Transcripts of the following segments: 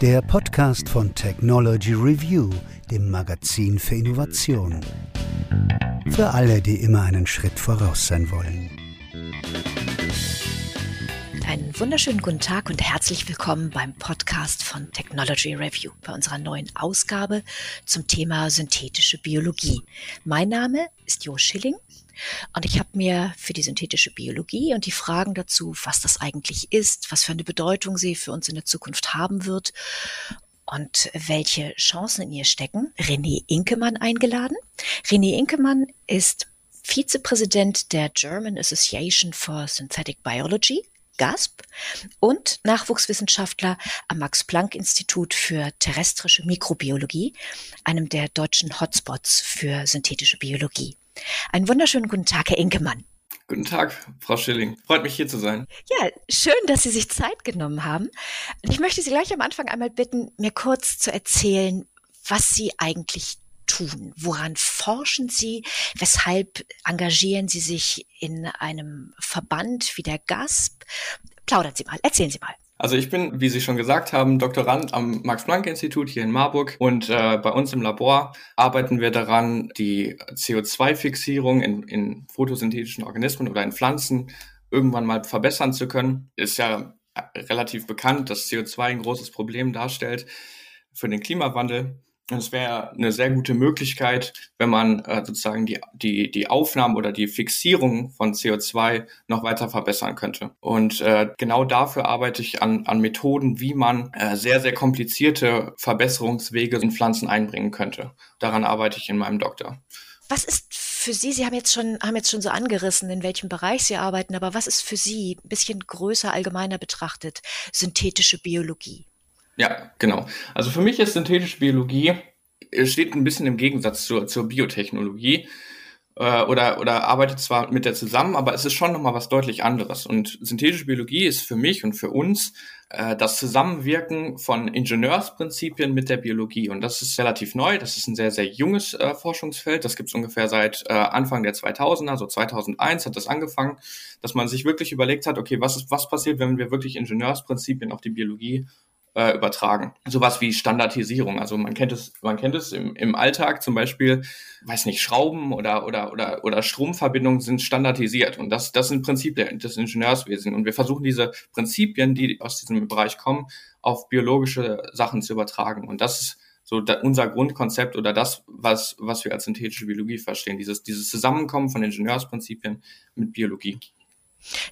der Podcast von Technology Review, dem Magazin für Innovation. Für alle, die immer einen Schritt voraus sein wollen. Wunderschönen guten Tag und herzlich willkommen beim Podcast von Technology Review bei unserer neuen Ausgabe zum Thema synthetische Biologie. Mein Name ist Jo Schilling und ich habe mir für die synthetische Biologie und die Fragen dazu, was das eigentlich ist, was für eine Bedeutung sie für uns in der Zukunft haben wird und welche Chancen in ihr stecken, René Inkemann eingeladen. René Inkemann ist Vizepräsident der German Association for Synthetic Biology, GASP, und Nachwuchswissenschaftler am Max-Planck-Institut für terrestrische Mikrobiologie, einem der deutschen Hotspots für synthetische Biologie. Einen wunderschönen guten Tag, Herr Inkemann. Guten Tag, Frau Schilling. Freut mich hier zu sein. Ja, schön, dass Sie sich Zeit genommen haben. Ich möchte Sie gleich am Anfang einmal bitten, mir kurz zu erzählen, was Sie eigentlich tun. Woran forschen Sie? Weshalb engagieren Sie sich in einem Verband wie der GASP? Plaudern Sie mal, erzählen Sie mal. Also ich bin, wie Sie schon gesagt haben, Doktorand am Max-Planck-Institut hier in Marburg und äh, bei uns im Labor arbeiten wir daran, die CO2-Fixierung in, in photosynthetischen Organismen oder in Pflanzen irgendwann mal verbessern zu können. Ist ja relativ bekannt, dass CO2 ein großes Problem darstellt für den Klimawandel. Es wäre eine sehr gute Möglichkeit, wenn man äh, sozusagen die, die, die Aufnahme oder die Fixierung von CO2 noch weiter verbessern könnte. Und äh, genau dafür arbeite ich an, an Methoden, wie man äh, sehr, sehr komplizierte Verbesserungswege in Pflanzen einbringen könnte. Daran arbeite ich in meinem Doktor. Was ist für Sie, Sie haben jetzt schon, haben jetzt schon so angerissen, in welchem Bereich Sie arbeiten, aber was ist für Sie ein bisschen größer, allgemeiner betrachtet, synthetische Biologie? Ja, genau. Also für mich ist synthetische Biologie äh, steht ein bisschen im Gegensatz zur, zur Biotechnologie äh, oder, oder arbeitet zwar mit der zusammen, aber es ist schon nochmal was deutlich anderes. Und synthetische Biologie ist für mich und für uns äh, das Zusammenwirken von Ingenieursprinzipien mit der Biologie. Und das ist relativ neu. Das ist ein sehr, sehr junges äh, Forschungsfeld. Das gibt es ungefähr seit äh, Anfang der 2000er, so 2001 hat das angefangen, dass man sich wirklich überlegt hat, okay, was ist, was passiert, wenn wir wirklich Ingenieursprinzipien auf die Biologie äh, übertragen. Sowas wie Standardisierung. Also man kennt es, man kennt es im, im Alltag zum Beispiel, weiß nicht, Schrauben oder, oder, oder, oder Stromverbindungen sind standardisiert. Und das, das sind Prinzipien des Ingenieurswesens. Und wir versuchen diese Prinzipien, die aus diesem Bereich kommen, auf biologische Sachen zu übertragen. Und das ist so da, unser Grundkonzept oder das, was, was wir als synthetische Biologie verstehen. Dieses, dieses Zusammenkommen von Ingenieursprinzipien mit Biologie.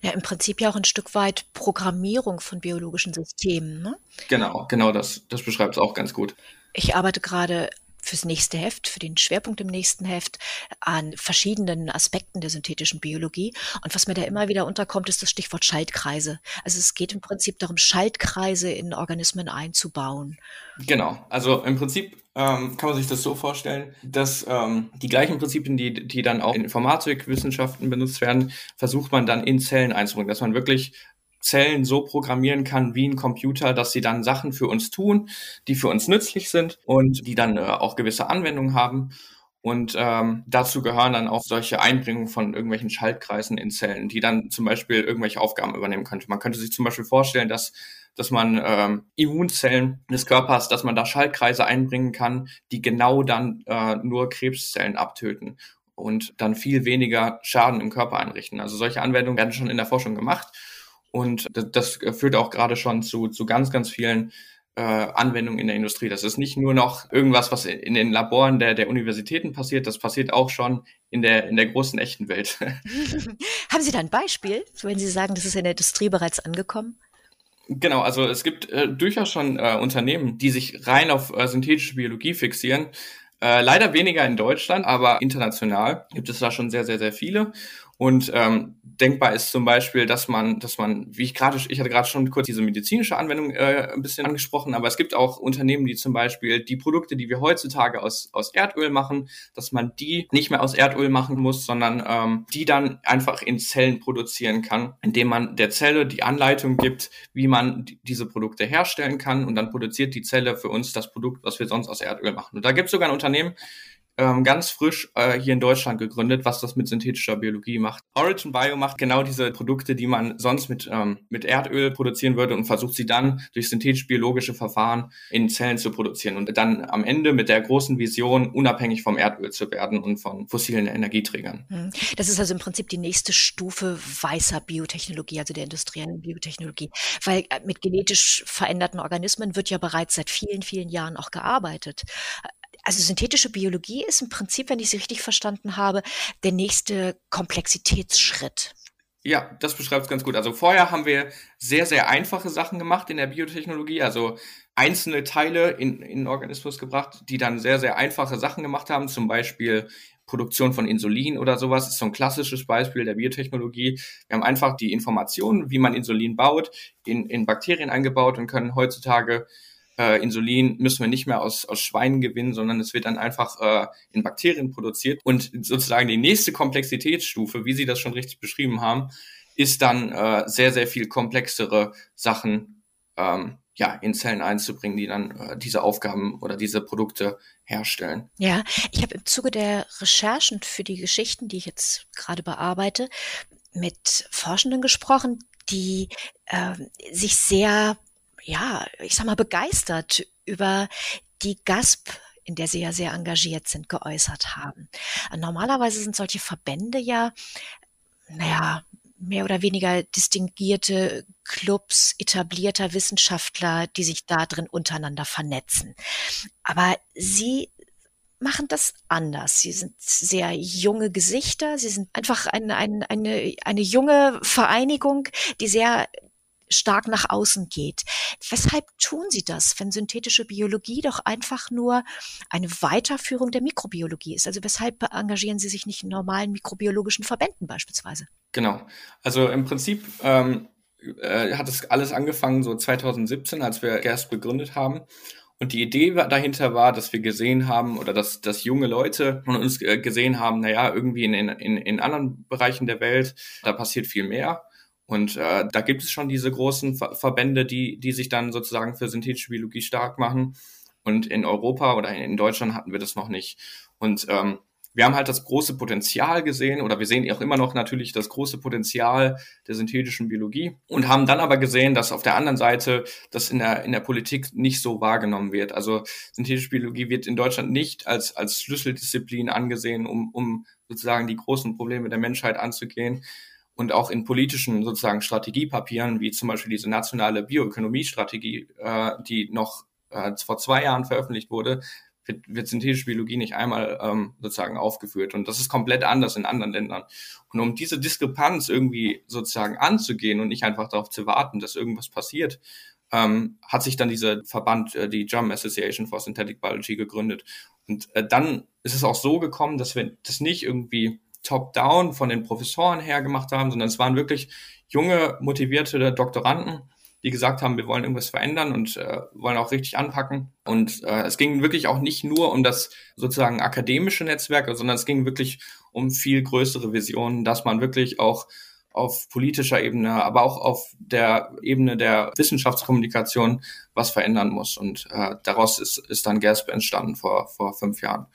Ja, im Prinzip ja auch ein Stück weit Programmierung von biologischen Systemen. Ne? Genau, genau das, das beschreibt es auch ganz gut. Ich arbeite gerade fürs nächste Heft, für den Schwerpunkt im nächsten Heft an verschiedenen Aspekten der synthetischen Biologie. Und was mir da immer wieder unterkommt, ist das Stichwort Schaltkreise. Also es geht im Prinzip darum, Schaltkreise in Organismen einzubauen. Genau. Also im Prinzip ähm, kann man sich das so vorstellen, dass ähm, die gleichen Prinzipien, die, die dann auch in Informatikwissenschaften benutzt werden, versucht man dann in Zellen einzubringen, dass man wirklich Zellen so programmieren kann wie ein Computer, dass sie dann Sachen für uns tun, die für uns nützlich sind und die dann äh, auch gewisse Anwendungen haben. Und ähm, dazu gehören dann auch solche Einbringungen von irgendwelchen Schaltkreisen in Zellen, die dann zum Beispiel irgendwelche Aufgaben übernehmen könnte. Man könnte sich zum Beispiel vorstellen, dass dass man ähm, Immunzellen des Körpers, dass man da Schaltkreise einbringen kann, die genau dann äh, nur Krebszellen abtöten und dann viel weniger Schaden im Körper einrichten. Also solche Anwendungen werden schon in der Forschung gemacht und das, das führt auch gerade schon zu, zu ganz, ganz vielen äh, Anwendungen in der Industrie. Das ist nicht nur noch irgendwas, was in den Laboren der, der Universitäten passiert, das passiert auch schon in der, in der großen echten Welt. Haben Sie da ein Beispiel, wenn Sie sagen, das ist in der Industrie bereits angekommen? Genau, also es gibt äh, durchaus schon äh, Unternehmen, die sich rein auf äh, synthetische Biologie fixieren. Äh, leider weniger in Deutschland, aber international gibt es da schon sehr, sehr, sehr viele. Und ähm, denkbar ist zum Beispiel, dass man, dass man, wie ich gerade, ich hatte gerade schon kurz diese medizinische Anwendung äh, ein bisschen angesprochen, aber es gibt auch Unternehmen, die zum Beispiel die Produkte, die wir heutzutage aus, aus Erdöl machen, dass man die nicht mehr aus Erdöl machen muss, sondern ähm, die dann einfach in Zellen produzieren kann, indem man der Zelle die Anleitung gibt, wie man diese Produkte herstellen kann und dann produziert die Zelle für uns das Produkt, was wir sonst aus Erdöl machen. Und da gibt es sogar ein Unternehmen, ähm, ganz frisch äh, hier in Deutschland gegründet, was das mit synthetischer Biologie macht. Origin Bio macht genau diese Produkte, die man sonst mit, ähm, mit Erdöl produzieren würde und versucht sie dann durch synthetisch-biologische Verfahren in Zellen zu produzieren und dann am Ende mit der großen Vision, unabhängig vom Erdöl zu werden und von fossilen Energieträgern. Hm. Das ist also im Prinzip die nächste Stufe weißer Biotechnologie, also der industriellen Biotechnologie. Weil äh, mit genetisch veränderten Organismen wird ja bereits seit vielen, vielen Jahren auch gearbeitet. Also synthetische Biologie ist im Prinzip, wenn ich sie richtig verstanden habe, der nächste Komplexitätsschritt. Ja, das beschreibt es ganz gut. Also vorher haben wir sehr, sehr einfache Sachen gemacht in der Biotechnologie, also einzelne Teile in, in den Organismus gebracht, die dann sehr, sehr einfache Sachen gemacht haben, zum Beispiel Produktion von Insulin oder sowas, das ist so ein klassisches Beispiel der Biotechnologie. Wir haben einfach die Informationen, wie man Insulin baut, in, in Bakterien eingebaut und können heutzutage äh, Insulin müssen wir nicht mehr aus, aus Schweinen gewinnen, sondern es wird dann einfach äh, in Bakterien produziert. Und sozusagen die nächste Komplexitätsstufe, wie Sie das schon richtig beschrieben haben, ist dann äh, sehr, sehr viel komplexere Sachen ähm, ja, in Zellen einzubringen, die dann äh, diese Aufgaben oder diese Produkte herstellen. Ja, ich habe im Zuge der Recherchen für die Geschichten, die ich jetzt gerade bearbeite, mit Forschenden gesprochen, die äh, sich sehr ja, ich sag mal, begeistert über die GASP in der sie ja sehr engagiert sind, geäußert haben. Normalerweise sind solche Verbände ja, naja, mehr oder weniger distinguierte Clubs etablierter Wissenschaftler, die sich da drin untereinander vernetzen. Aber sie machen das anders. Sie sind sehr junge Gesichter. Sie sind einfach eine, eine, eine, eine junge Vereinigung, die sehr stark nach außen geht. Weshalb tun Sie das, wenn synthetische Biologie doch einfach nur eine Weiterführung der Mikrobiologie ist? Also weshalb engagieren Sie sich nicht in normalen mikrobiologischen Verbänden beispielsweise? Genau. Also im Prinzip ähm, äh, hat es alles angefangen so 2017, als wir GASP begründet haben. Und die Idee dahinter war, dass wir gesehen haben oder dass, dass junge Leute von uns äh, gesehen haben, naja, irgendwie in, in, in anderen Bereichen der Welt, da passiert viel mehr. Und äh, da gibt es schon diese großen Ver Verbände, die, die sich dann sozusagen für synthetische Biologie stark machen. Und in Europa oder in Deutschland hatten wir das noch nicht. Und ähm, wir haben halt das große Potenzial gesehen oder wir sehen auch immer noch natürlich das große Potenzial der synthetischen Biologie und haben dann aber gesehen, dass auf der anderen Seite das in der, in der Politik nicht so wahrgenommen wird. Also synthetische Biologie wird in Deutschland nicht als, als Schlüsseldisziplin angesehen, um, um sozusagen die großen Probleme der Menschheit anzugehen und auch in politischen sozusagen Strategiepapieren, wie zum Beispiel diese nationale Bioökonomiestrategie, äh, die noch äh, vor zwei Jahren veröffentlicht wurde, wird, wird synthetische Biologie nicht einmal ähm, sozusagen aufgeführt. Und das ist komplett anders in anderen Ländern. Und um diese Diskrepanz irgendwie sozusagen anzugehen und nicht einfach darauf zu warten, dass irgendwas passiert, ähm, hat sich dann dieser Verband, äh, die German Association for Synthetic Biology, gegründet. Und äh, dann ist es auch so gekommen, dass wir das nicht irgendwie top-down von den Professoren her gemacht haben, sondern es waren wirklich junge, motivierte Doktoranden, die gesagt haben, wir wollen irgendwas verändern und äh, wollen auch richtig anpacken. Und äh, es ging wirklich auch nicht nur um das sozusagen akademische Netzwerk, sondern es ging wirklich um viel größere Visionen, dass man wirklich auch auf politischer Ebene, aber auch auf der Ebene der Wissenschaftskommunikation was verändern muss. Und äh, daraus ist, ist dann GASP entstanden vor, vor fünf Jahren.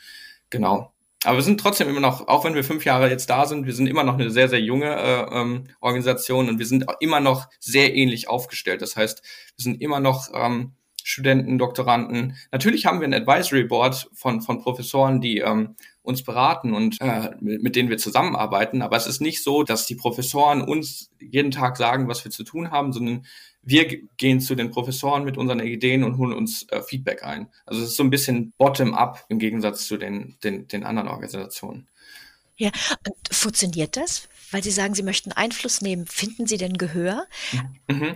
Genau. Aber wir sind trotzdem immer noch, auch wenn wir fünf Jahre jetzt da sind, wir sind immer noch eine sehr, sehr junge äh, ähm, Organisation und wir sind immer noch sehr ähnlich aufgestellt. Das heißt, wir sind immer noch ähm, Studenten, Doktoranden. Natürlich haben wir ein Advisory Board von, von Professoren, die ähm, uns beraten und äh, mit, mit denen wir zusammenarbeiten. Aber es ist nicht so, dass die Professoren uns jeden Tag sagen, was wir zu tun haben, sondern wir gehen zu den Professoren mit unseren Ideen und holen uns äh, Feedback ein. Also es ist so ein bisschen bottom-up im Gegensatz zu den, den, den anderen Organisationen. Ja, und funktioniert das? Weil Sie sagen, Sie möchten Einfluss nehmen. Finden Sie denn Gehör? Mhm.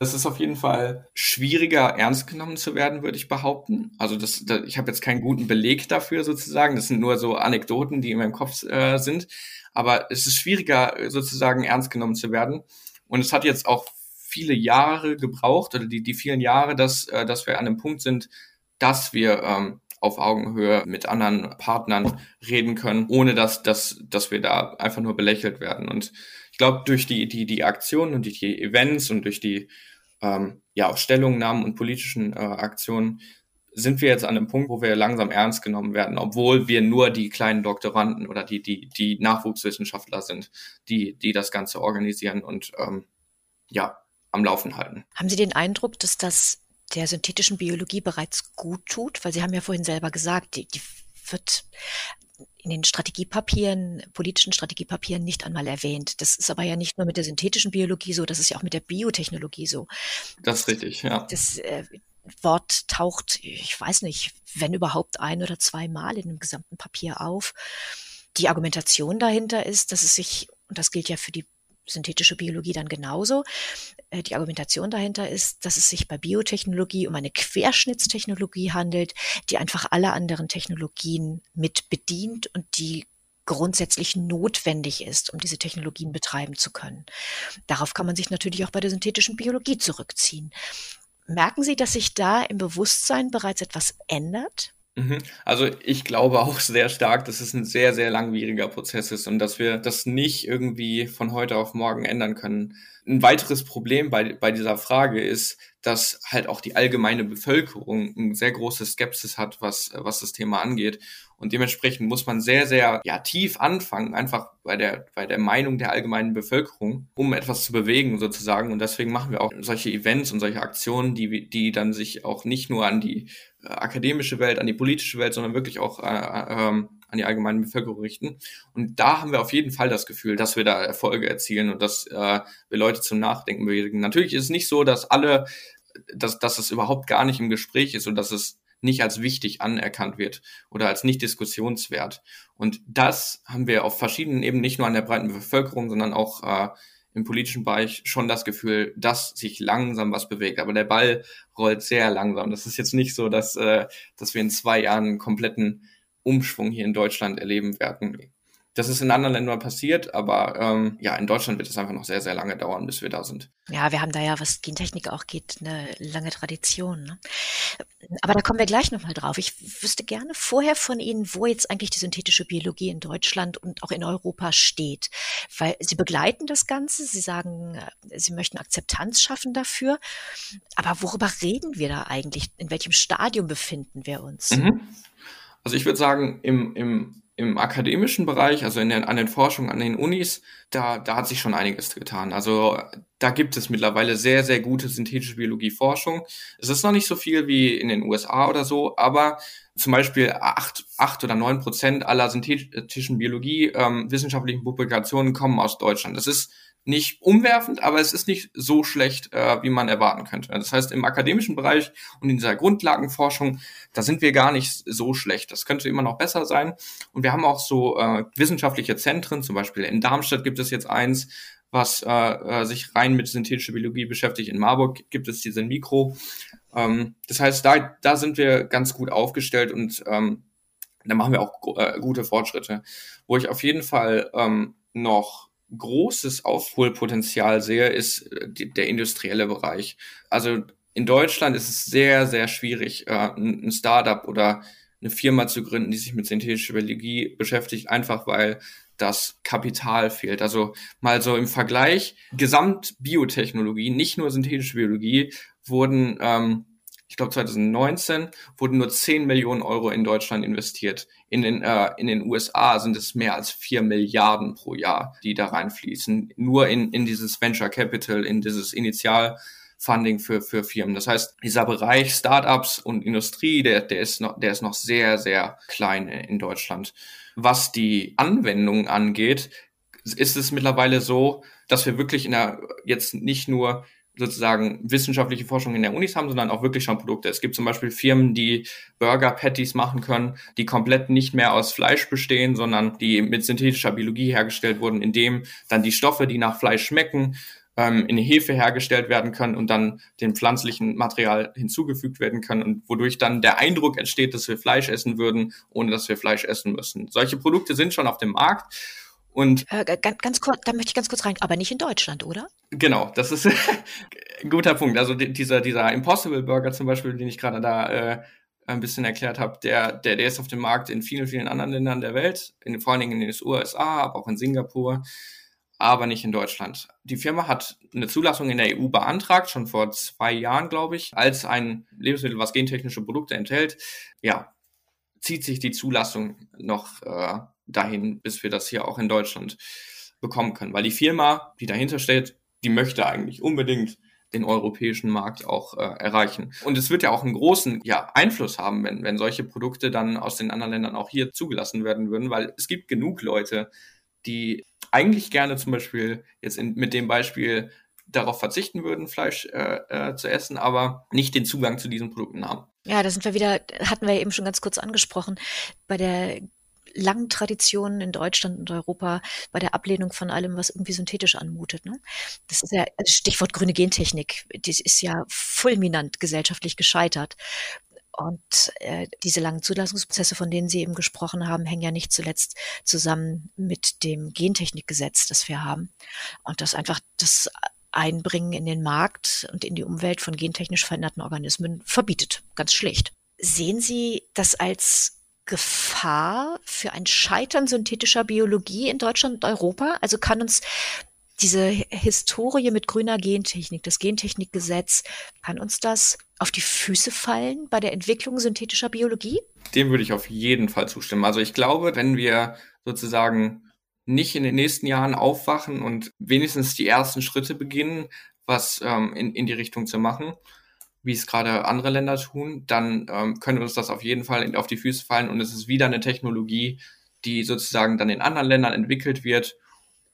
Es ist auf jeden Fall schwieriger, ernst genommen zu werden, würde ich behaupten. Also das, das ich habe jetzt keinen guten Beleg dafür sozusagen. Das sind nur so Anekdoten, die in meinem Kopf äh, sind. Aber es ist schwieriger, sozusagen ernst genommen zu werden. Und es hat jetzt auch viele Jahre gebraucht oder die, die vielen Jahre, dass, äh, dass wir an dem Punkt sind, dass wir ähm, auf Augenhöhe mit anderen Partnern reden können, ohne dass, dass, dass wir da einfach nur belächelt werden. Und ich glaube, durch die, die, die Aktionen und die, die Events und durch die ähm, ja, auch Stellungnahmen und politischen äh, Aktionen sind wir jetzt an einem Punkt, wo wir langsam ernst genommen werden, obwohl wir nur die kleinen Doktoranden oder die, die, die Nachwuchswissenschaftler sind, die, die das Ganze organisieren und ähm, ja, am Laufen halten. Haben Sie den Eindruck, dass das der synthetischen Biologie bereits gut tut? Weil Sie haben ja vorhin selber gesagt, die, die wird in den Strategiepapieren, politischen Strategiepapieren nicht einmal erwähnt. Das ist aber ja nicht nur mit der synthetischen Biologie so, das ist ja auch mit der Biotechnologie so. Das ist richtig, ja. Das äh, Wort taucht, ich weiß nicht, wenn überhaupt ein oder zweimal in dem gesamten Papier auf. Die Argumentation dahinter ist, dass es sich, und das gilt ja für die synthetische Biologie dann genauso. Äh, die Argumentation dahinter ist, dass es sich bei Biotechnologie um eine Querschnittstechnologie handelt, die einfach alle anderen Technologien mit bedient und die grundsätzlich notwendig ist, um diese Technologien betreiben zu können. Darauf kann man sich natürlich auch bei der synthetischen Biologie zurückziehen. Merken Sie, dass sich da im Bewusstsein bereits etwas ändert? Mhm. Also ich glaube auch sehr stark, dass es ein sehr, sehr langwieriger Prozess ist und dass wir das nicht irgendwie von heute auf morgen ändern können. Ein weiteres Problem bei, bei dieser Frage ist, dass halt auch die allgemeine Bevölkerung ein sehr großes Skepsis hat, was, was das Thema angeht. Und dementsprechend muss man sehr, sehr ja, tief anfangen, einfach bei der, bei der Meinung der allgemeinen Bevölkerung, um etwas zu bewegen sozusagen. Und deswegen machen wir auch solche Events und solche Aktionen, die, die dann sich auch nicht nur an die akademische Welt, an die politische Welt, sondern wirklich auch äh, äh, ähm, an die allgemeine Bevölkerung richten. Und da haben wir auf jeden Fall das Gefühl, dass wir da Erfolge erzielen und dass äh, wir Leute zum Nachdenken bewegen. Natürlich ist es nicht so, dass alle, dass, dass es überhaupt gar nicht im Gespräch ist und dass es nicht als wichtig anerkannt wird oder als nicht diskussionswert. Und das haben wir auf verschiedenen Ebenen, nicht nur an der breiten Bevölkerung, sondern auch äh, im politischen Bereich schon das Gefühl, dass sich langsam was bewegt. Aber der Ball rollt sehr langsam. Das ist jetzt nicht so, dass, äh, dass wir in zwei Jahren einen kompletten Umschwung hier in Deutschland erleben werden. Das ist in anderen Ländern passiert, aber ähm, ja, in Deutschland wird es einfach noch sehr, sehr lange dauern, bis wir da sind. Ja, wir haben da ja, was Gentechnik auch geht, eine lange Tradition. Ne? Aber da kommen wir gleich nochmal drauf. Ich wüsste gerne vorher von Ihnen, wo jetzt eigentlich die synthetische Biologie in Deutschland und auch in Europa steht. Weil Sie begleiten das Ganze, Sie sagen, äh, Sie möchten Akzeptanz schaffen dafür. Aber worüber reden wir da eigentlich? In welchem Stadium befinden wir uns? Mhm. Also ich würde sagen, im, im im akademischen Bereich, also in den, an den Forschungen an den Unis, da, da hat sich schon einiges getan. Also da gibt es mittlerweile sehr, sehr gute synthetische Biologie-Forschung. Es ist noch nicht so viel wie in den USA oder so, aber zum Beispiel acht, acht oder neun Prozent aller synthetischen Biologie ähm, wissenschaftlichen Publikationen kommen aus Deutschland. Das ist nicht umwerfend, aber es ist nicht so schlecht, äh, wie man erwarten könnte. Das heißt, im akademischen Bereich und in dieser Grundlagenforschung, da sind wir gar nicht so schlecht. Das könnte immer noch besser sein. Und wir haben auch so äh, wissenschaftliche Zentren, zum Beispiel in Darmstadt gibt es jetzt eins, was äh, äh, sich rein mit synthetischer Biologie beschäftigt. In Marburg gibt es diesen Mikro. Ähm, das heißt, da, da sind wir ganz gut aufgestellt und ähm, da machen wir auch äh, gute Fortschritte. Wo ich auf jeden Fall ähm, noch großes Aufholpotenzial sehe, ist äh, der industrielle Bereich. Also in Deutschland ist es sehr, sehr schwierig, äh, ein Startup oder eine Firma zu gründen, die sich mit synthetischer Biologie beschäftigt, einfach weil das Kapital fehlt. Also mal so im Vergleich, Gesamtbiotechnologie, nicht nur synthetische Biologie, wurden ähm, ich glaube 2019 wurden nur 10 Millionen Euro in Deutschland investiert. In den, äh, in den USA sind es mehr als 4 Milliarden pro Jahr, die da reinfließen. Nur in, in dieses Venture Capital, in dieses Initialfunding für, für Firmen. Das heißt, dieser Bereich Startups und Industrie, der, der, ist noch, der ist noch sehr, sehr klein in Deutschland. Was die Anwendung angeht, ist es mittlerweile so, dass wir wirklich in der, jetzt nicht nur sozusagen wissenschaftliche Forschung in der Unis haben, sondern auch wirklich schon Produkte. Es gibt zum Beispiel Firmen, die Burger Patties machen können, die komplett nicht mehr aus Fleisch bestehen, sondern die mit synthetischer Biologie hergestellt wurden, indem dann die Stoffe, die nach Fleisch schmecken, ähm, in Hefe hergestellt werden können und dann dem pflanzlichen Material hinzugefügt werden können und wodurch dann der Eindruck entsteht, dass wir Fleisch essen würden, ohne dass wir Fleisch essen müssen. Solche Produkte sind schon auf dem Markt und äh, ganz, ganz kurz, da möchte ich ganz kurz rein, aber nicht in Deutschland, oder? Genau, das ist ein guter Punkt. Also dieser, dieser Impossible Burger zum Beispiel, den ich gerade da äh, ein bisschen erklärt habe, der, der, der ist auf dem Markt in vielen, vielen anderen Ländern der Welt, in, vor allen Dingen in den USA, aber auch in Singapur. aber nicht in Deutschland. Die Firma hat eine Zulassung in der EU beantragt, schon vor zwei Jahren, glaube ich, als ein Lebensmittel, was gentechnische Produkte enthält. Ja, zieht sich die Zulassung noch äh, dahin, bis wir das hier auch in Deutschland bekommen können. Weil die Firma, die dahinter steht, die möchte eigentlich unbedingt den europäischen Markt auch äh, erreichen. Und es wird ja auch einen großen ja, Einfluss haben, wenn, wenn solche Produkte dann aus den anderen Ländern auch hier zugelassen werden würden, weil es gibt genug Leute, die eigentlich gerne zum Beispiel jetzt in, mit dem Beispiel darauf verzichten würden, Fleisch äh, äh, zu essen, aber nicht den Zugang zu diesen Produkten haben. Ja, da sind wir wieder, hatten wir eben schon ganz kurz angesprochen, bei der langen Tradition in Deutschland und Europa bei der Ablehnung von allem, was irgendwie synthetisch anmutet. Ne? Das ist ja also Stichwort grüne Gentechnik. Das ist ja fulminant gesellschaftlich gescheitert. Und äh, diese langen Zulassungsprozesse, von denen Sie eben gesprochen haben, hängen ja nicht zuletzt zusammen mit dem Gentechnikgesetz, das wir haben. Und das einfach das Einbringen in den Markt und in die Umwelt von gentechnisch veränderten Organismen verbietet. Ganz schlicht. Sehen Sie das als Gefahr für ein Scheitern synthetischer Biologie in Deutschland und Europa? Also kann uns diese Historie mit grüner Gentechnik, das Gentechnikgesetz, kann uns das auf die Füße fallen bei der Entwicklung synthetischer Biologie? Dem würde ich auf jeden Fall zustimmen. Also ich glaube, wenn wir sozusagen nicht in den nächsten Jahren aufwachen und wenigstens die ersten Schritte beginnen, was ähm, in, in die Richtung zu machen, wie es gerade andere Länder tun, dann ähm, könnte uns das auf jeden Fall auf die Füße fallen und es ist wieder eine Technologie, die sozusagen dann in anderen Ländern entwickelt wird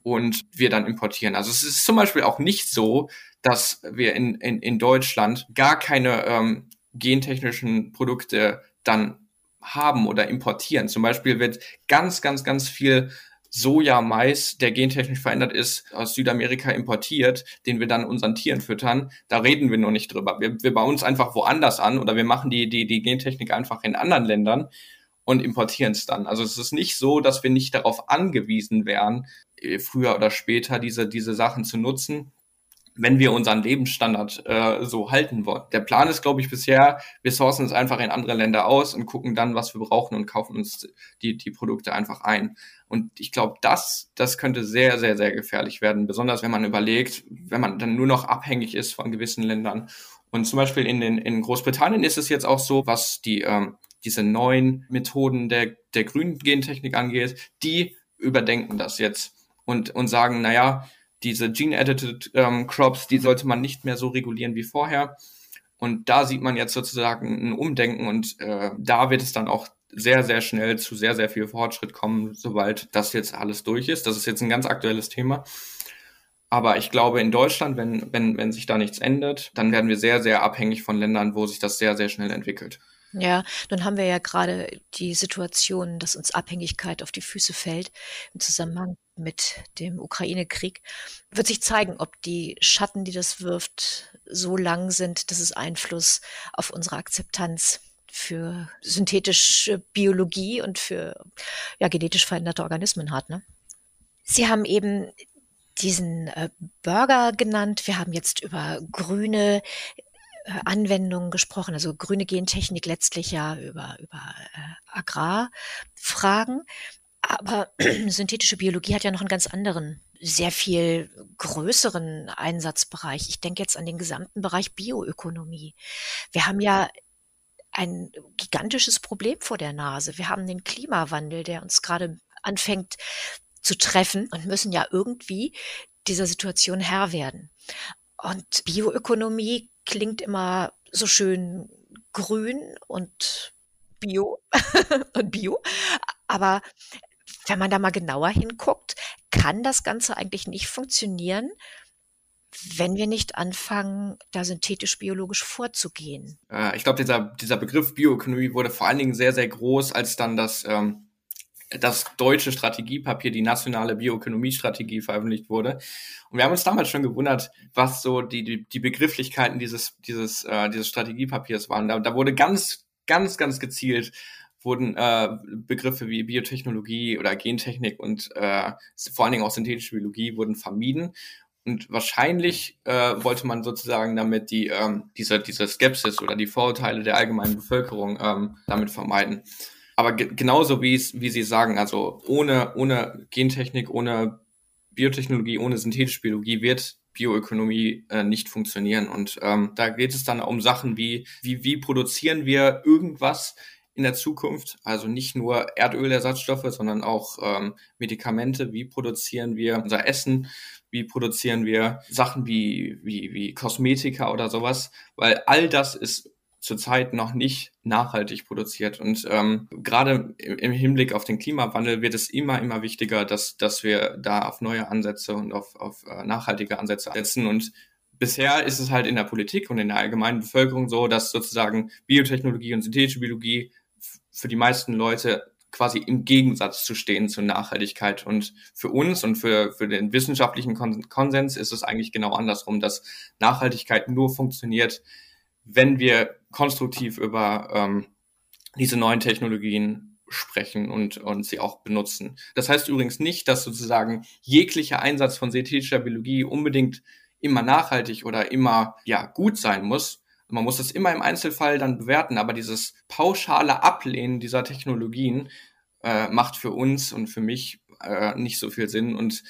und wir dann importieren. Also es ist zum Beispiel auch nicht so, dass wir in, in, in Deutschland gar keine ähm, gentechnischen Produkte dann haben oder importieren. Zum Beispiel wird ganz, ganz, ganz viel Soja-Mais, der gentechnisch verändert ist, aus Südamerika importiert, den wir dann unseren Tieren füttern, da reden wir nur nicht drüber. Wir, wir bauen uns einfach woanders an oder wir machen die, die, die Gentechnik einfach in anderen Ländern und importieren es dann. Also es ist nicht so, dass wir nicht darauf angewiesen wären, äh, früher oder später diese, diese Sachen zu nutzen wenn wir unseren Lebensstandard äh, so halten wollen. Der Plan ist, glaube ich, bisher, wir sourcen es einfach in andere Länder aus und gucken dann, was wir brauchen und kaufen uns die, die Produkte einfach ein. Und ich glaube, das, das könnte sehr, sehr, sehr gefährlich werden, besonders wenn man überlegt, wenn man dann nur noch abhängig ist von gewissen Ländern. Und zum Beispiel in, den, in Großbritannien ist es jetzt auch so, was die, ähm, diese neuen Methoden der, der grünen Gentechnik angeht, die überdenken das jetzt und, und sagen, naja, diese Gene-Edited ähm, Crops, die sollte man nicht mehr so regulieren wie vorher. Und da sieht man jetzt sozusagen ein Umdenken und äh, da wird es dann auch sehr, sehr schnell zu sehr, sehr viel Fortschritt kommen, sobald das jetzt alles durch ist. Das ist jetzt ein ganz aktuelles Thema. Aber ich glaube, in Deutschland, wenn, wenn, wenn sich da nichts ändert, dann werden wir sehr, sehr abhängig von Ländern, wo sich das sehr, sehr schnell entwickelt. Ja, nun haben wir ja gerade die Situation, dass uns Abhängigkeit auf die Füße fällt im Zusammenhang mit dem Ukraine-Krieg. Wird sich zeigen, ob die Schatten, die das wirft, so lang sind, dass es Einfluss auf unsere Akzeptanz für synthetische Biologie und für ja, genetisch veränderte Organismen hat. Ne? Sie haben eben diesen äh, Burger genannt. Wir haben jetzt über grüne äh, Anwendungen gesprochen, also grüne Gentechnik letztlich ja über, über äh, Agrarfragen. Aber synthetische Biologie hat ja noch einen ganz anderen, sehr viel größeren Einsatzbereich. Ich denke jetzt an den gesamten Bereich Bioökonomie. Wir haben ja ein gigantisches Problem vor der Nase. Wir haben den Klimawandel, der uns gerade anfängt zu treffen und müssen ja irgendwie dieser Situation Herr werden. Und Bioökonomie klingt immer so schön grün und bio und bio. Aber wenn man da mal genauer hinguckt, kann das Ganze eigentlich nicht funktionieren, wenn wir nicht anfangen, da synthetisch-biologisch vorzugehen. Äh, ich glaube, dieser, dieser Begriff Bioökonomie wurde vor allen Dingen sehr, sehr groß, als dann das, ähm, das deutsche Strategiepapier, die nationale Bioökonomie-Strategie veröffentlicht wurde. Und wir haben uns damals schon gewundert, was so die, die, die Begrifflichkeiten dieses, dieses, äh, dieses Strategiepapiers waren. Da, da wurde ganz, ganz, ganz gezielt wurden äh, Begriffe wie Biotechnologie oder Gentechnik und äh, vor allen Dingen auch synthetische Biologie wurden vermieden. Und wahrscheinlich äh, wollte man sozusagen damit die ähm, diese diese Skepsis oder die Vorurteile der allgemeinen Bevölkerung ähm, damit vermeiden. Aber ge genauso wie wie Sie sagen, also ohne ohne Gentechnik, ohne Biotechnologie ohne synthetische Biologie wird Bioökonomie äh, nicht funktionieren. Und ähm, da geht es dann um Sachen wie, wie, wie produzieren wir irgendwas in der Zukunft? Also nicht nur Erdölersatzstoffe, sondern auch ähm, Medikamente. Wie produzieren wir unser Essen? Wie produzieren wir Sachen wie, wie, wie Kosmetika oder sowas? Weil all das ist zurzeit noch nicht nachhaltig produziert. Und ähm, gerade im Hinblick auf den Klimawandel wird es immer, immer wichtiger, dass, dass wir da auf neue Ansätze und auf, auf äh, nachhaltige Ansätze setzen. Und bisher ist es halt in der Politik und in der allgemeinen Bevölkerung so, dass sozusagen Biotechnologie und synthetische Biologie für die meisten Leute quasi im Gegensatz zu stehen zur Nachhaltigkeit. Und für uns und für, für den wissenschaftlichen Konsens ist es eigentlich genau andersrum, dass Nachhaltigkeit nur funktioniert, wenn wir konstruktiv über ähm, diese neuen Technologien sprechen und, und sie auch benutzen. Das heißt übrigens nicht, dass sozusagen jeglicher Einsatz von synthetischer Biologie unbedingt immer nachhaltig oder immer ja gut sein muss. Man muss das immer im Einzelfall dann bewerten, aber dieses pauschale Ablehnen dieser Technologien äh, macht für uns und für mich äh, nicht so viel Sinn und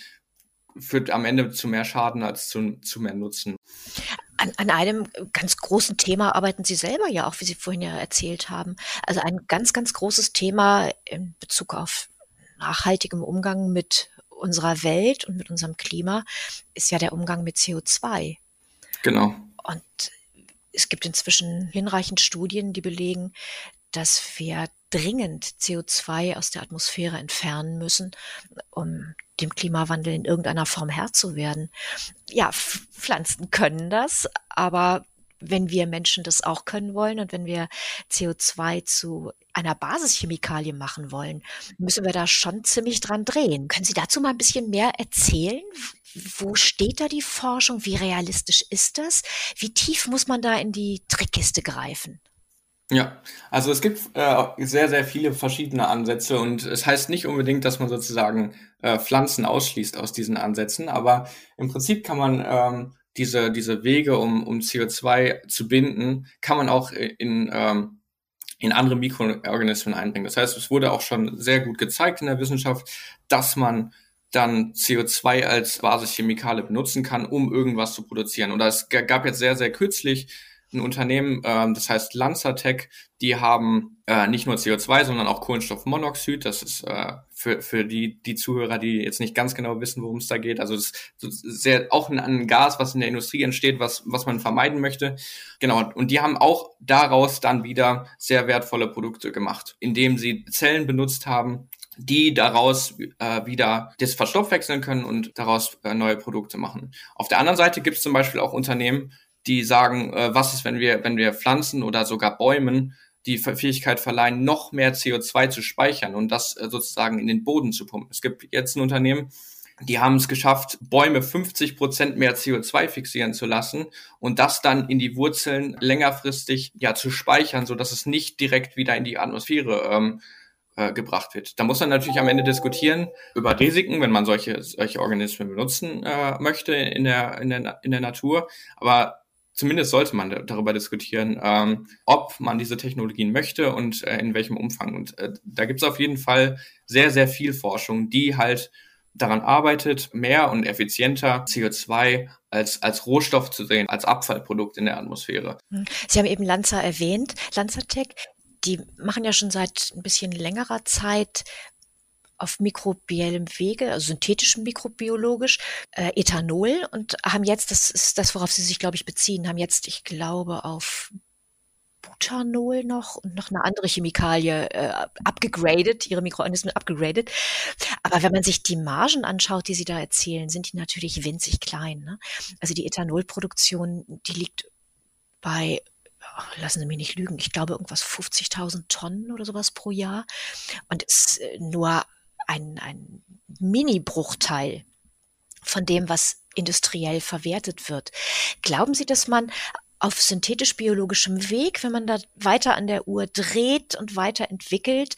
führt am Ende zu mehr Schaden als zu, zu mehr Nutzen. An, an einem ganz großen Thema arbeiten Sie selber ja auch, wie Sie vorhin ja erzählt haben. Also ein ganz, ganz großes Thema in Bezug auf nachhaltigem Umgang mit unserer Welt und mit unserem Klima ist ja der Umgang mit CO2. Genau. Und es gibt inzwischen hinreichend Studien, die belegen, dass wir dringend CO2 aus der Atmosphäre entfernen müssen, um dem Klimawandel in irgendeiner Form Herr zu werden. Ja, Pflanzen können das, aber wenn wir Menschen das auch können wollen und wenn wir CO2 zu einer Basischemikalie machen wollen, müssen wir da schon ziemlich dran drehen. Können Sie dazu mal ein bisschen mehr erzählen? Wo steht da die Forschung? Wie realistisch ist das? Wie tief muss man da in die Trickkiste greifen? Ja, also es gibt äh, sehr, sehr viele verschiedene Ansätze und es heißt nicht unbedingt, dass man sozusagen äh, Pflanzen ausschließt aus diesen Ansätzen, aber im Prinzip kann man ähm, diese, diese Wege, um, um CO2 zu binden, kann man auch in, ähm, in andere Mikroorganismen einbringen. Das heißt, es wurde auch schon sehr gut gezeigt in der Wissenschaft, dass man dann CO2 als Basischemikale benutzen kann, um irgendwas zu produzieren. Und es gab jetzt sehr, sehr kürzlich ein Unternehmen, äh, das heißt Lanzatec, die haben äh, nicht nur CO2, sondern auch Kohlenstoffmonoxid. Das ist äh, für, für die, die Zuhörer, die jetzt nicht ganz genau wissen, worum es da geht. Also das ist sehr, auch ein, ein Gas, was in der Industrie entsteht, was, was man vermeiden möchte. Genau. Und die haben auch daraus dann wieder sehr wertvolle Produkte gemacht, indem sie Zellen benutzt haben, die daraus äh, wieder das verstoffwechseln können und daraus äh, neue Produkte machen. Auf der anderen Seite gibt es zum Beispiel auch Unternehmen, die sagen, äh, was ist, wenn wir, wenn wir Pflanzen oder sogar Bäumen die Fähigkeit verleihen, noch mehr CO2 zu speichern und das äh, sozusagen in den Boden zu pumpen. Es gibt jetzt ein Unternehmen, die haben es geschafft, Bäume 50 Prozent mehr CO2 fixieren zu lassen und das dann in die Wurzeln längerfristig ja zu speichern, so dass es nicht direkt wieder in die Atmosphäre ähm, äh, gebracht wird. Da muss man natürlich am Ende diskutieren über Risiken, wenn man solche solche Organismen benutzen äh, möchte in der in der in der Natur. Aber zumindest sollte man darüber diskutieren, ähm, ob man diese Technologien möchte und äh, in welchem Umfang. Und äh, da gibt es auf jeden Fall sehr, sehr viel Forschung, die halt daran arbeitet, mehr und effizienter CO2 als, als Rohstoff zu sehen, als Abfallprodukt in der Atmosphäre. Hm. Sie haben eben Lanza erwähnt, Lanzatec. Die machen ja schon seit ein bisschen längerer Zeit auf mikrobiellem Wege, also synthetisch mikrobiologisch, äh, Ethanol und haben jetzt, das ist das, worauf sie sich, glaube ich, beziehen, haben jetzt, ich glaube, auf Butanol noch und noch eine andere Chemikalie äh, abgegradet, ihre Mikroorganismen abgegradet. Aber wenn man sich die Margen anschaut, die sie da erzielen, sind die natürlich winzig klein. Ne? Also die Ethanolproduktion, die liegt bei lassen Sie mich nicht lügen, ich glaube irgendwas 50.000 Tonnen oder sowas pro Jahr und ist äh, nur ein, ein Mini-Bruchteil von dem, was industriell verwertet wird. Glauben Sie, dass man auf synthetisch-biologischem Weg, wenn man da weiter an der Uhr dreht und weiterentwickelt,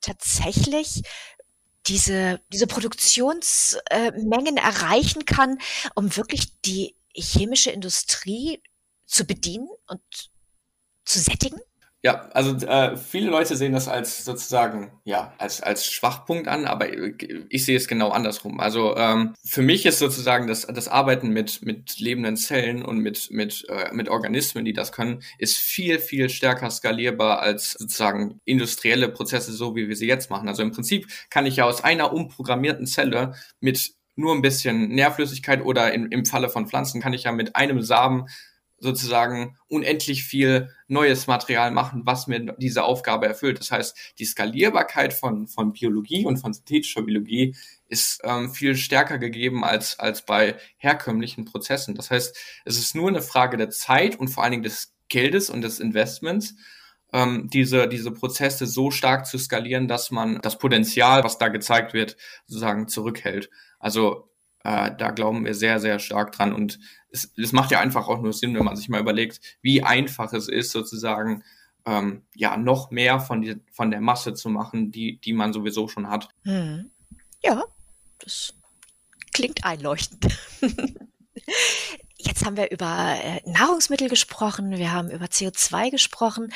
tatsächlich diese, diese Produktionsmengen äh, erreichen kann, um wirklich die chemische Industrie zu bedienen und zu sättigen? Ja, also äh, viele Leute sehen das als sozusagen ja als als Schwachpunkt an, aber ich sehe es genau andersrum. Also ähm, für mich ist sozusagen das das Arbeiten mit mit lebenden Zellen und mit mit äh, mit Organismen, die das können, ist viel viel stärker skalierbar als sozusagen industrielle Prozesse, so wie wir sie jetzt machen. Also im Prinzip kann ich ja aus einer umprogrammierten Zelle mit nur ein bisschen Nährflüssigkeit oder in, im Falle von Pflanzen kann ich ja mit einem Samen sozusagen unendlich viel neues Material machen, was mir diese Aufgabe erfüllt. Das heißt, die Skalierbarkeit von, von Biologie und von synthetischer Biologie ist ähm, viel stärker gegeben als, als bei herkömmlichen Prozessen. Das heißt, es ist nur eine Frage der Zeit und vor allen Dingen des Geldes und des Investments, ähm, diese, diese Prozesse so stark zu skalieren, dass man das Potenzial, was da gezeigt wird, sozusagen zurückhält. Also äh, da glauben wir sehr, sehr stark dran. Und es, es macht ja einfach auch nur Sinn, wenn man sich mal überlegt, wie einfach es ist, sozusagen ähm, ja noch mehr von, die, von der Masse zu machen, die, die man sowieso schon hat. Hm. Ja, das klingt einleuchtend. Jetzt haben wir über äh, Nahrungsmittel gesprochen, wir haben über CO2 gesprochen.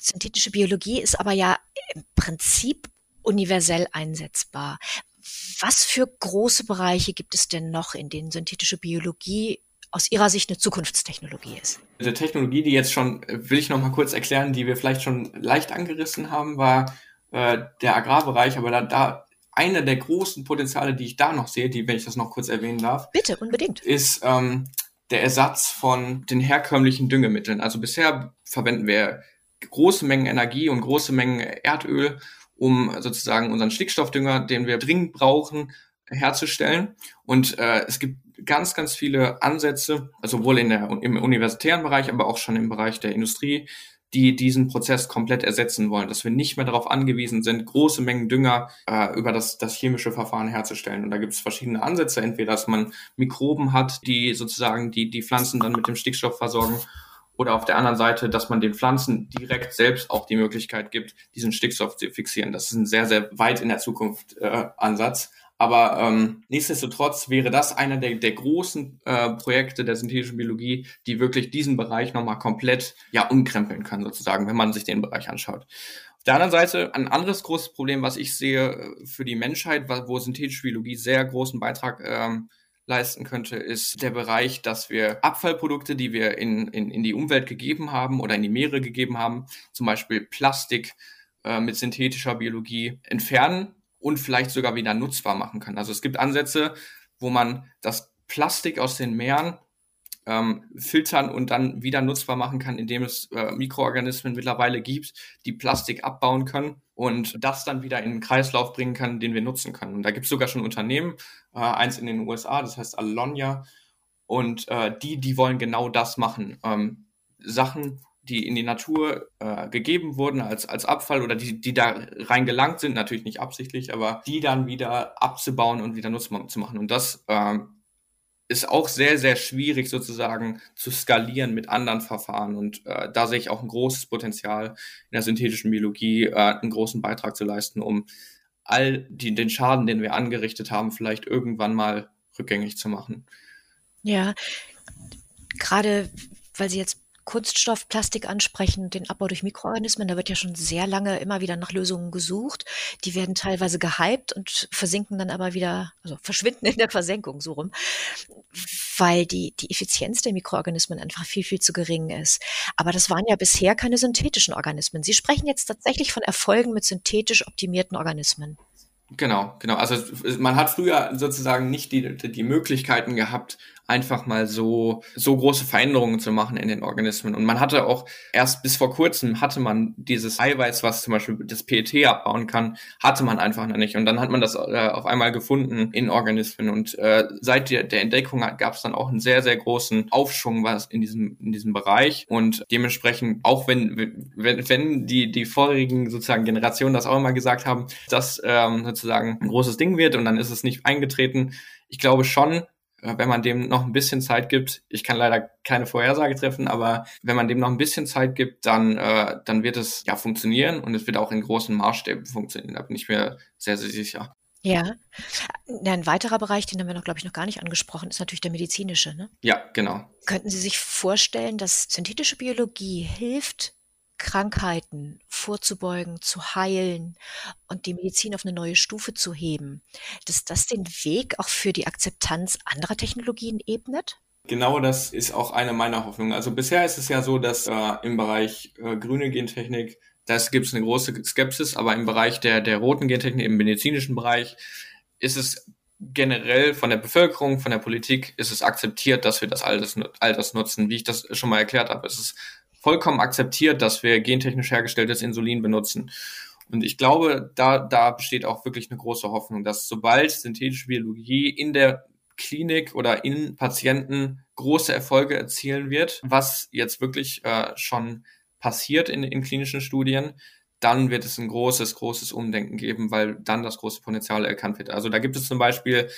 Synthetische Biologie ist aber ja im Prinzip universell einsetzbar. Was für große Bereiche gibt es denn noch, in denen synthetische Biologie aus Ihrer Sicht eine Zukunftstechnologie ist? Diese Technologie, die jetzt schon, will ich noch mal kurz erklären, die wir vielleicht schon leicht angerissen haben, war äh, der Agrarbereich, aber da, da einer der großen Potenziale, die ich da noch sehe, die, wenn ich das noch kurz erwähnen darf, bitte unbedingt, ist ähm, der Ersatz von den herkömmlichen Düngemitteln. Also bisher verwenden wir große Mengen Energie und große Mengen Erdöl um sozusagen unseren Stickstoffdünger, den wir dringend brauchen, herzustellen. Und äh, es gibt ganz, ganz viele Ansätze, also sowohl in der, im universitären Bereich, aber auch schon im Bereich der Industrie, die diesen Prozess komplett ersetzen wollen, dass wir nicht mehr darauf angewiesen sind, große Mengen Dünger äh, über das, das chemische Verfahren herzustellen. Und da gibt es verschiedene Ansätze, entweder dass man Mikroben hat, die sozusagen die, die Pflanzen dann mit dem Stickstoff versorgen oder auf der anderen Seite, dass man den Pflanzen direkt selbst auch die Möglichkeit gibt, diesen Stickstoff zu fixieren. Das ist ein sehr, sehr weit in der Zukunft äh, Ansatz. Aber ähm, nichtsdestotrotz wäre das einer der, der großen äh, Projekte der synthetischen Biologie, die wirklich diesen Bereich nochmal komplett ja umkrempeln können, sozusagen, wenn man sich den Bereich anschaut. Auf der anderen Seite ein anderes großes Problem, was ich sehe äh, für die Menschheit, wo synthetische Biologie sehr großen Beitrag ähm, leisten könnte, ist der Bereich, dass wir Abfallprodukte, die wir in, in, in die Umwelt gegeben haben oder in die Meere gegeben haben, zum Beispiel Plastik äh, mit synthetischer Biologie, entfernen und vielleicht sogar wieder nutzbar machen können. Also es gibt Ansätze, wo man das Plastik aus den Meeren ähm, filtern und dann wieder nutzbar machen kann, indem es äh, Mikroorganismen mittlerweile gibt, die Plastik abbauen können und das dann wieder in den Kreislauf bringen kann, den wir nutzen können. Und da gibt es sogar schon Unternehmen, äh, eins in den USA, das heißt Alonia, und äh, die, die wollen genau das machen. Ähm, Sachen, die in die Natur äh, gegeben wurden als, als Abfall oder die, die da reingelangt sind, natürlich nicht absichtlich, aber die dann wieder abzubauen und wieder nutzbar zu machen. Und das ähm, ist auch sehr, sehr schwierig sozusagen zu skalieren mit anderen Verfahren. Und äh, da sehe ich auch ein großes Potenzial in der synthetischen Biologie, äh, einen großen Beitrag zu leisten, um all die, den Schaden, den wir angerichtet haben, vielleicht irgendwann mal rückgängig zu machen. Ja, gerade weil Sie jetzt Kunststoff, Plastik ansprechen, den Abbau durch Mikroorganismen. Da wird ja schon sehr lange immer wieder nach Lösungen gesucht. Die werden teilweise gehypt und versinken dann aber wieder, also verschwinden in der Versenkung, so rum, weil die, die Effizienz der Mikroorganismen einfach viel, viel zu gering ist. Aber das waren ja bisher keine synthetischen Organismen. Sie sprechen jetzt tatsächlich von Erfolgen mit synthetisch optimierten Organismen. Genau, genau. Also man hat früher sozusagen nicht die, die Möglichkeiten gehabt, einfach mal so, so große Veränderungen zu machen in den Organismen. Und man hatte auch erst bis vor kurzem hatte man dieses Eiweiß, was zum Beispiel das PET abbauen kann, hatte man einfach noch nicht. Und dann hat man das äh, auf einmal gefunden in Organismen. Und äh, seit der, der Entdeckung gab es dann auch einen sehr, sehr großen Aufschwung was in diesem, in diesem Bereich. Und dementsprechend, auch wenn, wenn, wenn die, die vorigen sozusagen Generationen das auch immer gesagt haben, dass ähm, sozusagen ein großes Ding wird und dann ist es nicht eingetreten. Ich glaube schon, wenn man dem noch ein bisschen Zeit gibt, ich kann leider keine Vorhersage treffen, aber wenn man dem noch ein bisschen Zeit gibt, dann, äh, dann wird es ja funktionieren und es wird auch in großen Maßstäben funktionieren. Da bin ich mir sehr, sehr sicher. Ja. Ein weiterer Bereich, den haben wir noch, glaube ich, noch gar nicht angesprochen, ist natürlich der medizinische. Ne? Ja, genau. Könnten Sie sich vorstellen, dass synthetische Biologie hilft, Krankheiten vorzubeugen, zu heilen und die Medizin auf eine neue Stufe zu heben, dass das den Weg auch für die Akzeptanz anderer Technologien ebnet? Genau das ist auch eine meiner Hoffnungen. Also bisher ist es ja so, dass äh, im Bereich äh, grüne Gentechnik, das gibt es eine große Skepsis, aber im Bereich der, der roten Gentechnik, im medizinischen Bereich, ist es generell von der Bevölkerung, von der Politik, ist es akzeptiert, dass wir das alles, alles nutzen. Wie ich das schon mal erklärt habe, es ist vollkommen akzeptiert, dass wir gentechnisch hergestelltes Insulin benutzen. Und ich glaube, da, da besteht auch wirklich eine große Hoffnung, dass sobald synthetische Biologie in der Klinik oder in Patienten große Erfolge erzielen wird, was jetzt wirklich äh, schon passiert in, in klinischen Studien, dann wird es ein großes, großes Umdenken geben, weil dann das große Potenzial erkannt wird. Also da gibt es zum Beispiel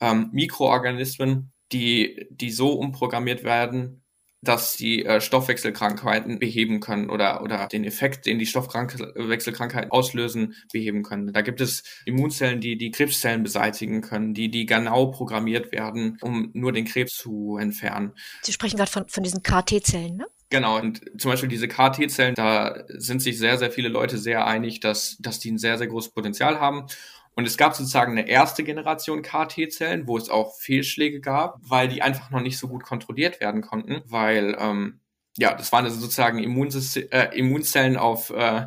ähm, Mikroorganismen, die, die so umprogrammiert werden, dass die äh, Stoffwechselkrankheiten beheben können oder, oder den Effekt, den die Stoffwechselkrankheiten auslösen, beheben können. Da gibt es Immunzellen, die die Krebszellen beseitigen können, die, die genau programmiert werden, um nur den Krebs zu entfernen. Sie sprechen gerade von, von diesen KT-Zellen, ne? Genau, und zum Beispiel diese KT-Zellen, da sind sich sehr, sehr viele Leute sehr einig, dass, dass die ein sehr, sehr großes Potenzial haben. Und es gab sozusagen eine erste Generation KT-Zellen, wo es auch Fehlschläge gab, weil die einfach noch nicht so gut kontrolliert werden konnten, weil ähm, ja, das waren also sozusagen Immunsys äh, Immunzellen auf, äh,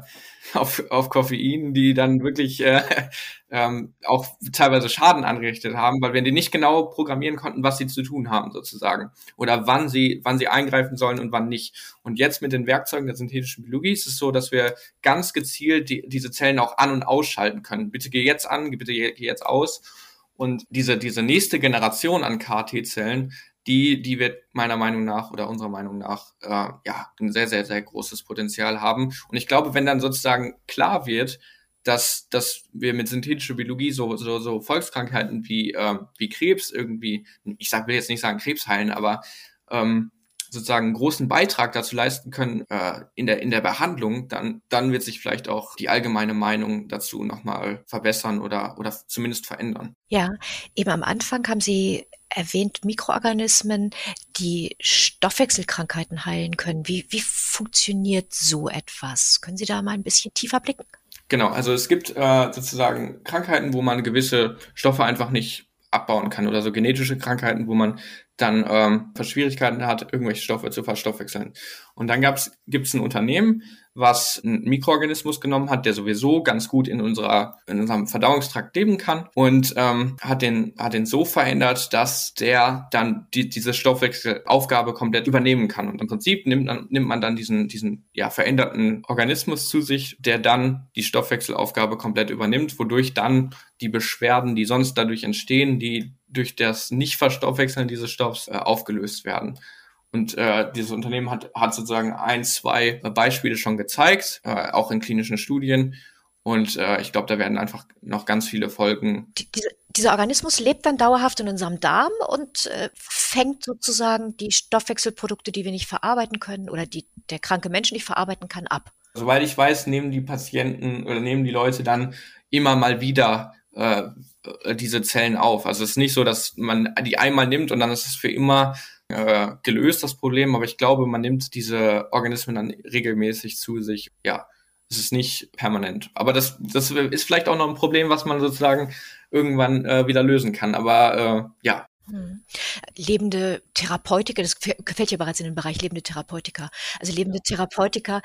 auf, auf Koffein, die dann wirklich äh, ähm, auch teilweise Schaden angerichtet haben, weil wir die nicht genau programmieren konnten, was sie zu tun haben sozusagen oder wann sie wann sie eingreifen sollen und wann nicht. Und jetzt mit den Werkzeugen der synthetischen Biologie ist es so, dass wir ganz gezielt die, diese Zellen auch an und ausschalten können. Bitte geh jetzt an, bitte geh, jetzt aus. Und diese diese nächste Generation an KT-Zellen, die, die wird meiner Meinung nach oder unserer Meinung nach äh, ja ein sehr, sehr, sehr großes Potenzial haben. Und ich glaube, wenn dann sozusagen klar wird, dass, dass wir mit synthetischer Biologie so, so, so Volkskrankheiten wie, äh, wie Krebs irgendwie, ich sag, will jetzt nicht sagen Krebs heilen, aber ähm, sozusagen einen großen Beitrag dazu leisten können äh, in, der, in der Behandlung, dann, dann wird sich vielleicht auch die allgemeine Meinung dazu nochmal verbessern oder, oder zumindest verändern. Ja, eben am Anfang haben Sie erwähnt Mikroorganismen, die Stoffwechselkrankheiten heilen können. Wie, wie funktioniert so etwas? Können Sie da mal ein bisschen tiefer blicken? Genau, also es gibt äh, sozusagen Krankheiten, wo man gewisse Stoffe einfach nicht abbauen kann oder so genetische Krankheiten, wo man dann ähm, Schwierigkeiten hat, irgendwelche Stoffe zu verstoffwechseln. Und dann gibt es ein Unternehmen, was einen Mikroorganismus genommen hat, der sowieso ganz gut in unserer in unserem Verdauungstrakt leben kann und ähm, hat den hat den so verändert, dass der dann die, diese Stoffwechselaufgabe komplett übernehmen kann. Und im Prinzip nimmt man nimmt man dann diesen diesen ja veränderten Organismus zu sich, der dann die Stoffwechselaufgabe komplett übernimmt, wodurch dann die Beschwerden, die sonst dadurch entstehen, die durch das Nicht-Verstoffwechseln dieses Stoffs äh, aufgelöst werden. Und äh, dieses Unternehmen hat, hat sozusagen ein, zwei Beispiele schon gezeigt, äh, auch in klinischen Studien. Und äh, ich glaube, da werden einfach noch ganz viele Folgen. Die, diese, dieser Organismus lebt dann dauerhaft in unserem Darm und äh, fängt sozusagen die Stoffwechselprodukte, die wir nicht verarbeiten können oder die der kranke Mensch nicht verarbeiten kann, ab. Soweit ich weiß, nehmen die Patienten oder nehmen die Leute dann immer mal wieder äh, diese Zellen auf. Also es ist nicht so, dass man die einmal nimmt und dann ist es für immer äh, gelöst, das Problem, aber ich glaube, man nimmt diese Organismen dann regelmäßig zu sich. Ja, es ist nicht permanent. Aber das, das ist vielleicht auch noch ein Problem, was man sozusagen irgendwann äh, wieder lösen kann. Aber äh, ja, hm. Lebende Therapeutika, das gefällt ja bereits in den Bereich lebende Therapeutika. Also lebende Therapeutika,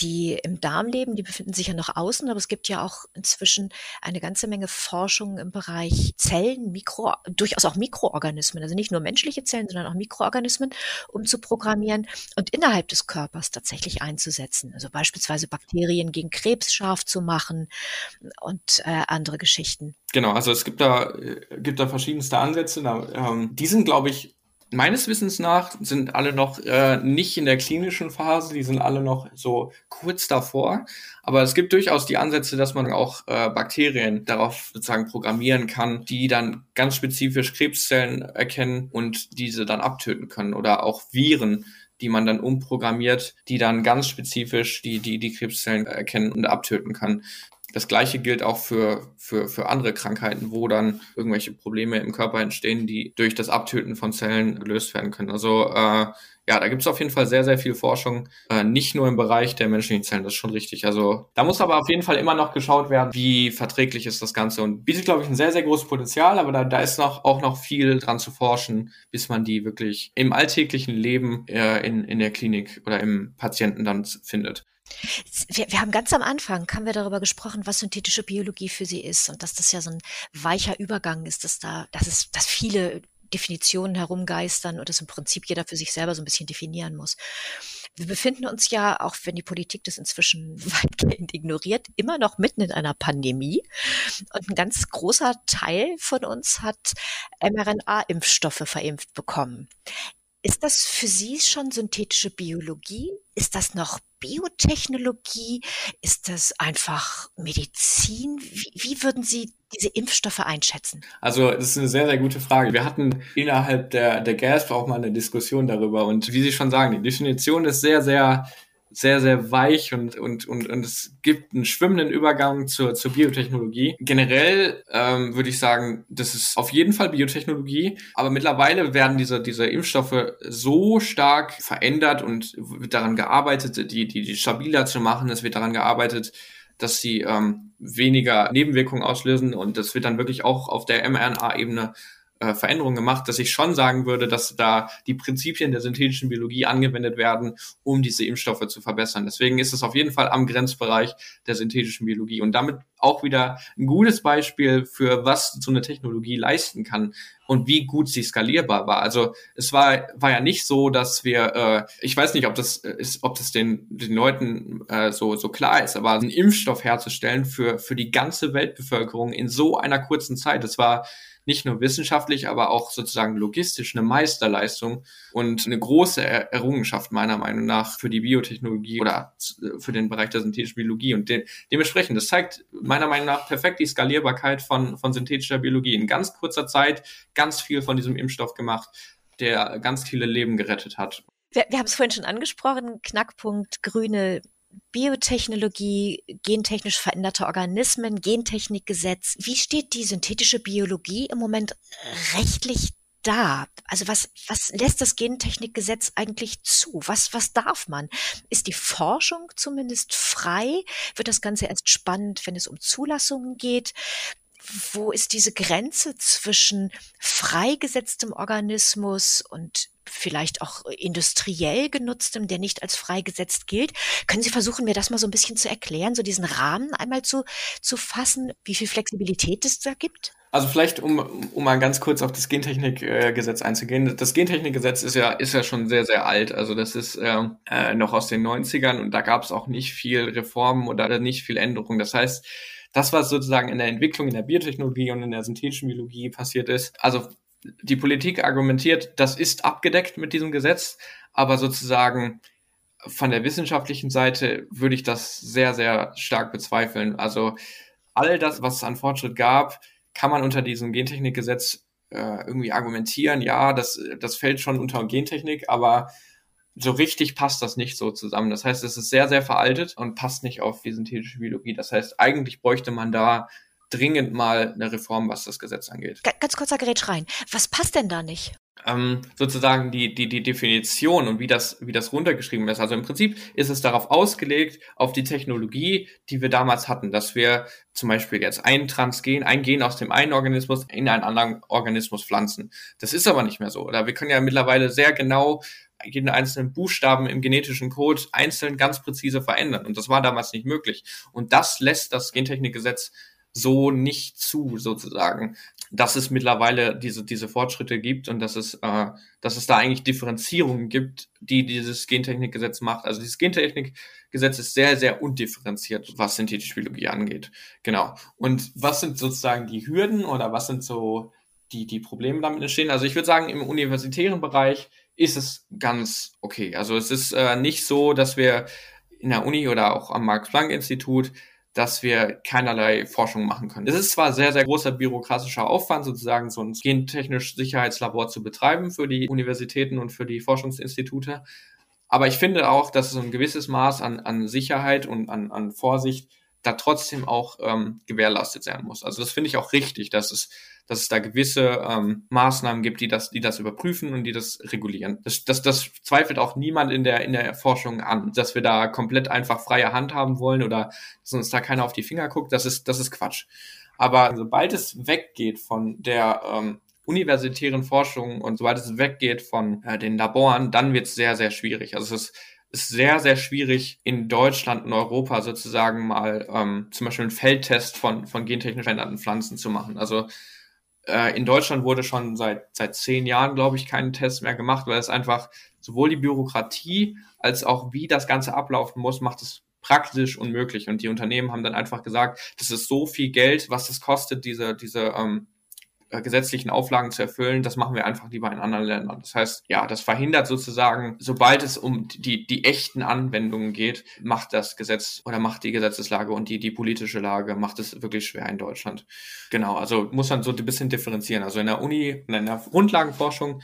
die im Darm leben, die befinden sich ja noch außen, aber es gibt ja auch inzwischen eine ganze Menge Forschung im Bereich Zellen, Mikro, durchaus auch Mikroorganismen, also nicht nur menschliche Zellen, sondern auch Mikroorganismen, um zu programmieren und innerhalb des Körpers tatsächlich einzusetzen. Also beispielsweise Bakterien gegen Krebs scharf zu machen und äh, andere Geschichten. Genau, also es gibt da, äh, gibt da verschiedenste Ansätze. Da, ähm, die sind, glaube ich, meines Wissens nach sind alle noch äh, nicht in der klinischen Phase, die sind alle noch so kurz davor. Aber es gibt durchaus die Ansätze, dass man auch äh, Bakterien darauf sozusagen programmieren kann, die dann ganz spezifisch Krebszellen erkennen und diese dann abtöten können oder auch Viren, die man dann umprogrammiert, die dann ganz spezifisch die, die, die Krebszellen erkennen und abtöten kann. Das gleiche gilt auch für, für, für andere Krankheiten, wo dann irgendwelche Probleme im Körper entstehen, die durch das Abtöten von Zellen gelöst werden können. Also äh, ja, da gibt es auf jeden Fall sehr, sehr viel Forschung, äh, nicht nur im Bereich der menschlichen Zellen, das ist schon richtig. Also da muss aber auf jeden Fall immer noch geschaut werden, wie verträglich ist das Ganze und bietet, glaube ich, ein sehr, sehr großes Potenzial, aber da, da ist noch, auch noch viel dran zu forschen, bis man die wirklich im alltäglichen Leben äh, in, in der Klinik oder im Patienten dann findet. Wir, wir, haben ganz am Anfang haben wir darüber gesprochen, was synthetische Biologie für sie ist und dass das ja so ein weicher Übergang ist, dass da, dass es, dass viele Definitionen herumgeistern und das im Prinzip jeder für sich selber so ein bisschen definieren muss. Wir befinden uns ja, auch wenn die Politik das inzwischen weitgehend ignoriert, immer noch mitten in einer Pandemie. Und ein ganz großer Teil von uns hat mRNA-Impfstoffe verimpft bekommen. Ist das für Sie schon synthetische Biologie? Ist das noch Biotechnologie? Ist das einfach Medizin? Wie, wie, würden Sie diese Impfstoffe einschätzen? Also, das ist eine sehr, sehr gute Frage. Wir hatten innerhalb der, der GASP auch mal eine Diskussion darüber. Und wie Sie schon sagen, die Definition ist sehr, sehr sehr, sehr weich und, und, und, und es gibt einen schwimmenden Übergang zur, zur Biotechnologie. Generell ähm, würde ich sagen, das ist auf jeden Fall Biotechnologie, aber mittlerweile werden diese, diese Impfstoffe so stark verändert und wird daran gearbeitet, die, die, die stabiler zu machen. Es wird daran gearbeitet, dass sie ähm, weniger Nebenwirkungen auslösen und das wird dann wirklich auch auf der mRNA-Ebene äh, Veränderungen gemacht, dass ich schon sagen würde, dass da die Prinzipien der synthetischen Biologie angewendet werden, um diese Impfstoffe zu verbessern. Deswegen ist es auf jeden Fall am Grenzbereich der synthetischen Biologie und damit auch wieder ein gutes Beispiel für was so eine Technologie leisten kann und wie gut sie skalierbar war. Also es war war ja nicht so, dass wir, äh, ich weiß nicht, ob das ist, ob das den den Leuten äh, so so klar ist, aber einen Impfstoff herzustellen für für die ganze Weltbevölkerung in so einer kurzen Zeit, das war nicht nur wissenschaftlich, aber auch sozusagen logistisch eine Meisterleistung und eine große Errungenschaft meiner Meinung nach für die Biotechnologie oder für den Bereich der synthetischen Biologie. Und de dementsprechend, das zeigt meiner Meinung nach perfekt die Skalierbarkeit von, von synthetischer Biologie. In ganz kurzer Zeit ganz viel von diesem Impfstoff gemacht, der ganz viele Leben gerettet hat. Wir, wir haben es vorhin schon angesprochen, Knackpunkt grüne Biotechnologie, gentechnisch veränderte Organismen, Gentechnikgesetz. Wie steht die synthetische Biologie im Moment rechtlich da? Also was, was lässt das Gentechnikgesetz eigentlich zu? Was, was darf man? Ist die Forschung zumindest frei? Wird das Ganze erst spannend, wenn es um Zulassungen geht? Wo ist diese Grenze zwischen freigesetztem Organismus und vielleicht auch industriell genutztem, der nicht als freigesetzt gilt. Können Sie versuchen, mir das mal so ein bisschen zu erklären, so diesen Rahmen einmal zu, zu fassen, wie viel Flexibilität es da gibt? Also vielleicht, um, um mal ganz kurz auf das Gentechnikgesetz einzugehen. Das Gentechnikgesetz ist ja, ist ja schon sehr, sehr alt. Also das ist ähm, äh, noch aus den 90ern und da gab es auch nicht viel Reformen oder nicht viel Änderung. Das heißt, das, was sozusagen in der Entwicklung in der Biotechnologie und in der synthetischen Biologie passiert ist, also die Politik argumentiert, das ist abgedeckt mit diesem Gesetz, aber sozusagen von der wissenschaftlichen Seite würde ich das sehr, sehr stark bezweifeln. Also all das, was es an Fortschritt gab, kann man unter diesem Gentechnikgesetz äh, irgendwie argumentieren. Ja, das, das fällt schon unter Gentechnik, aber so richtig passt das nicht so zusammen. Das heißt, es ist sehr, sehr veraltet und passt nicht auf die synthetische Biologie. Das heißt, eigentlich bräuchte man da dringend mal eine Reform, was das Gesetz angeht. Ganz kurzer Gerät rein. Was passt denn da nicht? Ähm, sozusagen die, die, die Definition und wie das, wie das runtergeschrieben ist. Also im Prinzip ist es darauf ausgelegt, auf die Technologie, die wir damals hatten, dass wir zum Beispiel jetzt ein Transgen, ein Gen aus dem einen Organismus in einen anderen Organismus pflanzen. Das ist aber nicht mehr so. Oder wir können ja mittlerweile sehr genau jeden einzelnen Buchstaben im genetischen Code einzeln ganz präzise verändern. Und das war damals nicht möglich. Und das lässt das Gentechnikgesetz so nicht zu, sozusagen, dass es mittlerweile diese, diese Fortschritte gibt und dass es, äh, dass es da eigentlich Differenzierungen gibt, die dieses Gentechnikgesetz macht. Also dieses Gentechnikgesetz ist sehr, sehr undifferenziert, was synthetische Biologie angeht. Genau. Und was sind sozusagen die Hürden oder was sind so die, die Probleme damit entstehen? Also ich würde sagen, im universitären Bereich ist es ganz okay. Also es ist äh, nicht so, dass wir in der Uni oder auch am Max-Planck-Institut dass wir keinerlei Forschung machen können. Es ist zwar sehr, sehr großer bürokratischer Aufwand, sozusagen so ein gentechnisch Sicherheitslabor zu betreiben für die Universitäten und für die Forschungsinstitute, aber ich finde auch, dass so ein gewisses Maß an, an Sicherheit und an, an Vorsicht da trotzdem auch ähm, gewährleistet sein muss. Also das finde ich auch richtig, dass es, dass es da gewisse ähm, Maßnahmen gibt, die das, die das überprüfen und die das regulieren. Das, das, das zweifelt auch niemand in der, in der Forschung an, dass wir da komplett einfach freie Hand haben wollen oder dass uns da keiner auf die Finger guckt. Das ist, das ist Quatsch. Aber sobald es weggeht von der ähm, universitären Forschung und sobald es weggeht von äh, den Laboren, dann wird es sehr, sehr schwierig. Also es ist ist sehr, sehr schwierig, in Deutschland und Europa sozusagen mal ähm, zum Beispiel einen Feldtest von, von gentechnisch veränderten Pflanzen zu machen. Also äh, in Deutschland wurde schon seit, seit zehn Jahren, glaube ich, keinen Test mehr gemacht, weil es einfach sowohl die Bürokratie als auch wie das Ganze ablaufen muss, macht es praktisch unmöglich. Und die Unternehmen haben dann einfach gesagt, das ist so viel Geld, was es kostet, diese, diese ähm, äh, gesetzlichen Auflagen zu erfüllen, das machen wir einfach lieber in anderen Ländern. Das heißt, ja, das verhindert sozusagen, sobald es um die, die echten Anwendungen geht, macht das Gesetz oder macht die Gesetzeslage und die, die politische Lage, macht es wirklich schwer in Deutschland. Genau, also muss man so ein bisschen differenzieren. Also in der Uni, in der Grundlagenforschung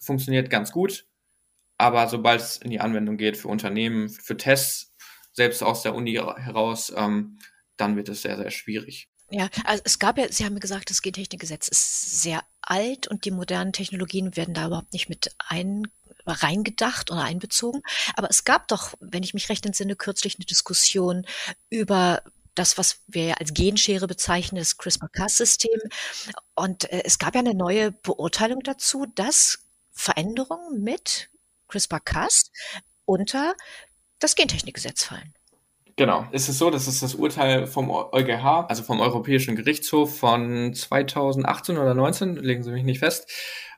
funktioniert ganz gut, aber sobald es in die Anwendung geht für Unternehmen, für Tests, selbst aus der Uni heraus, ähm, dann wird es sehr, sehr schwierig. Ja, also es gab ja, Sie haben gesagt, das Gentechnikgesetz ist sehr alt und die modernen Technologien werden da überhaupt nicht mit ein, reingedacht oder einbezogen. Aber es gab doch, wenn ich mich recht entsinne, kürzlich eine Diskussion über das, was wir ja als Genschere bezeichnen, das CRISPR-Cas-System. Und äh, es gab ja eine neue Beurteilung dazu, dass Veränderungen mit CRISPR-Cas unter das Gentechnikgesetz fallen. Genau. Es ist so, das ist das Urteil vom EuGH, also vom Europäischen Gerichtshof von 2018 oder 19, legen Sie mich nicht fest.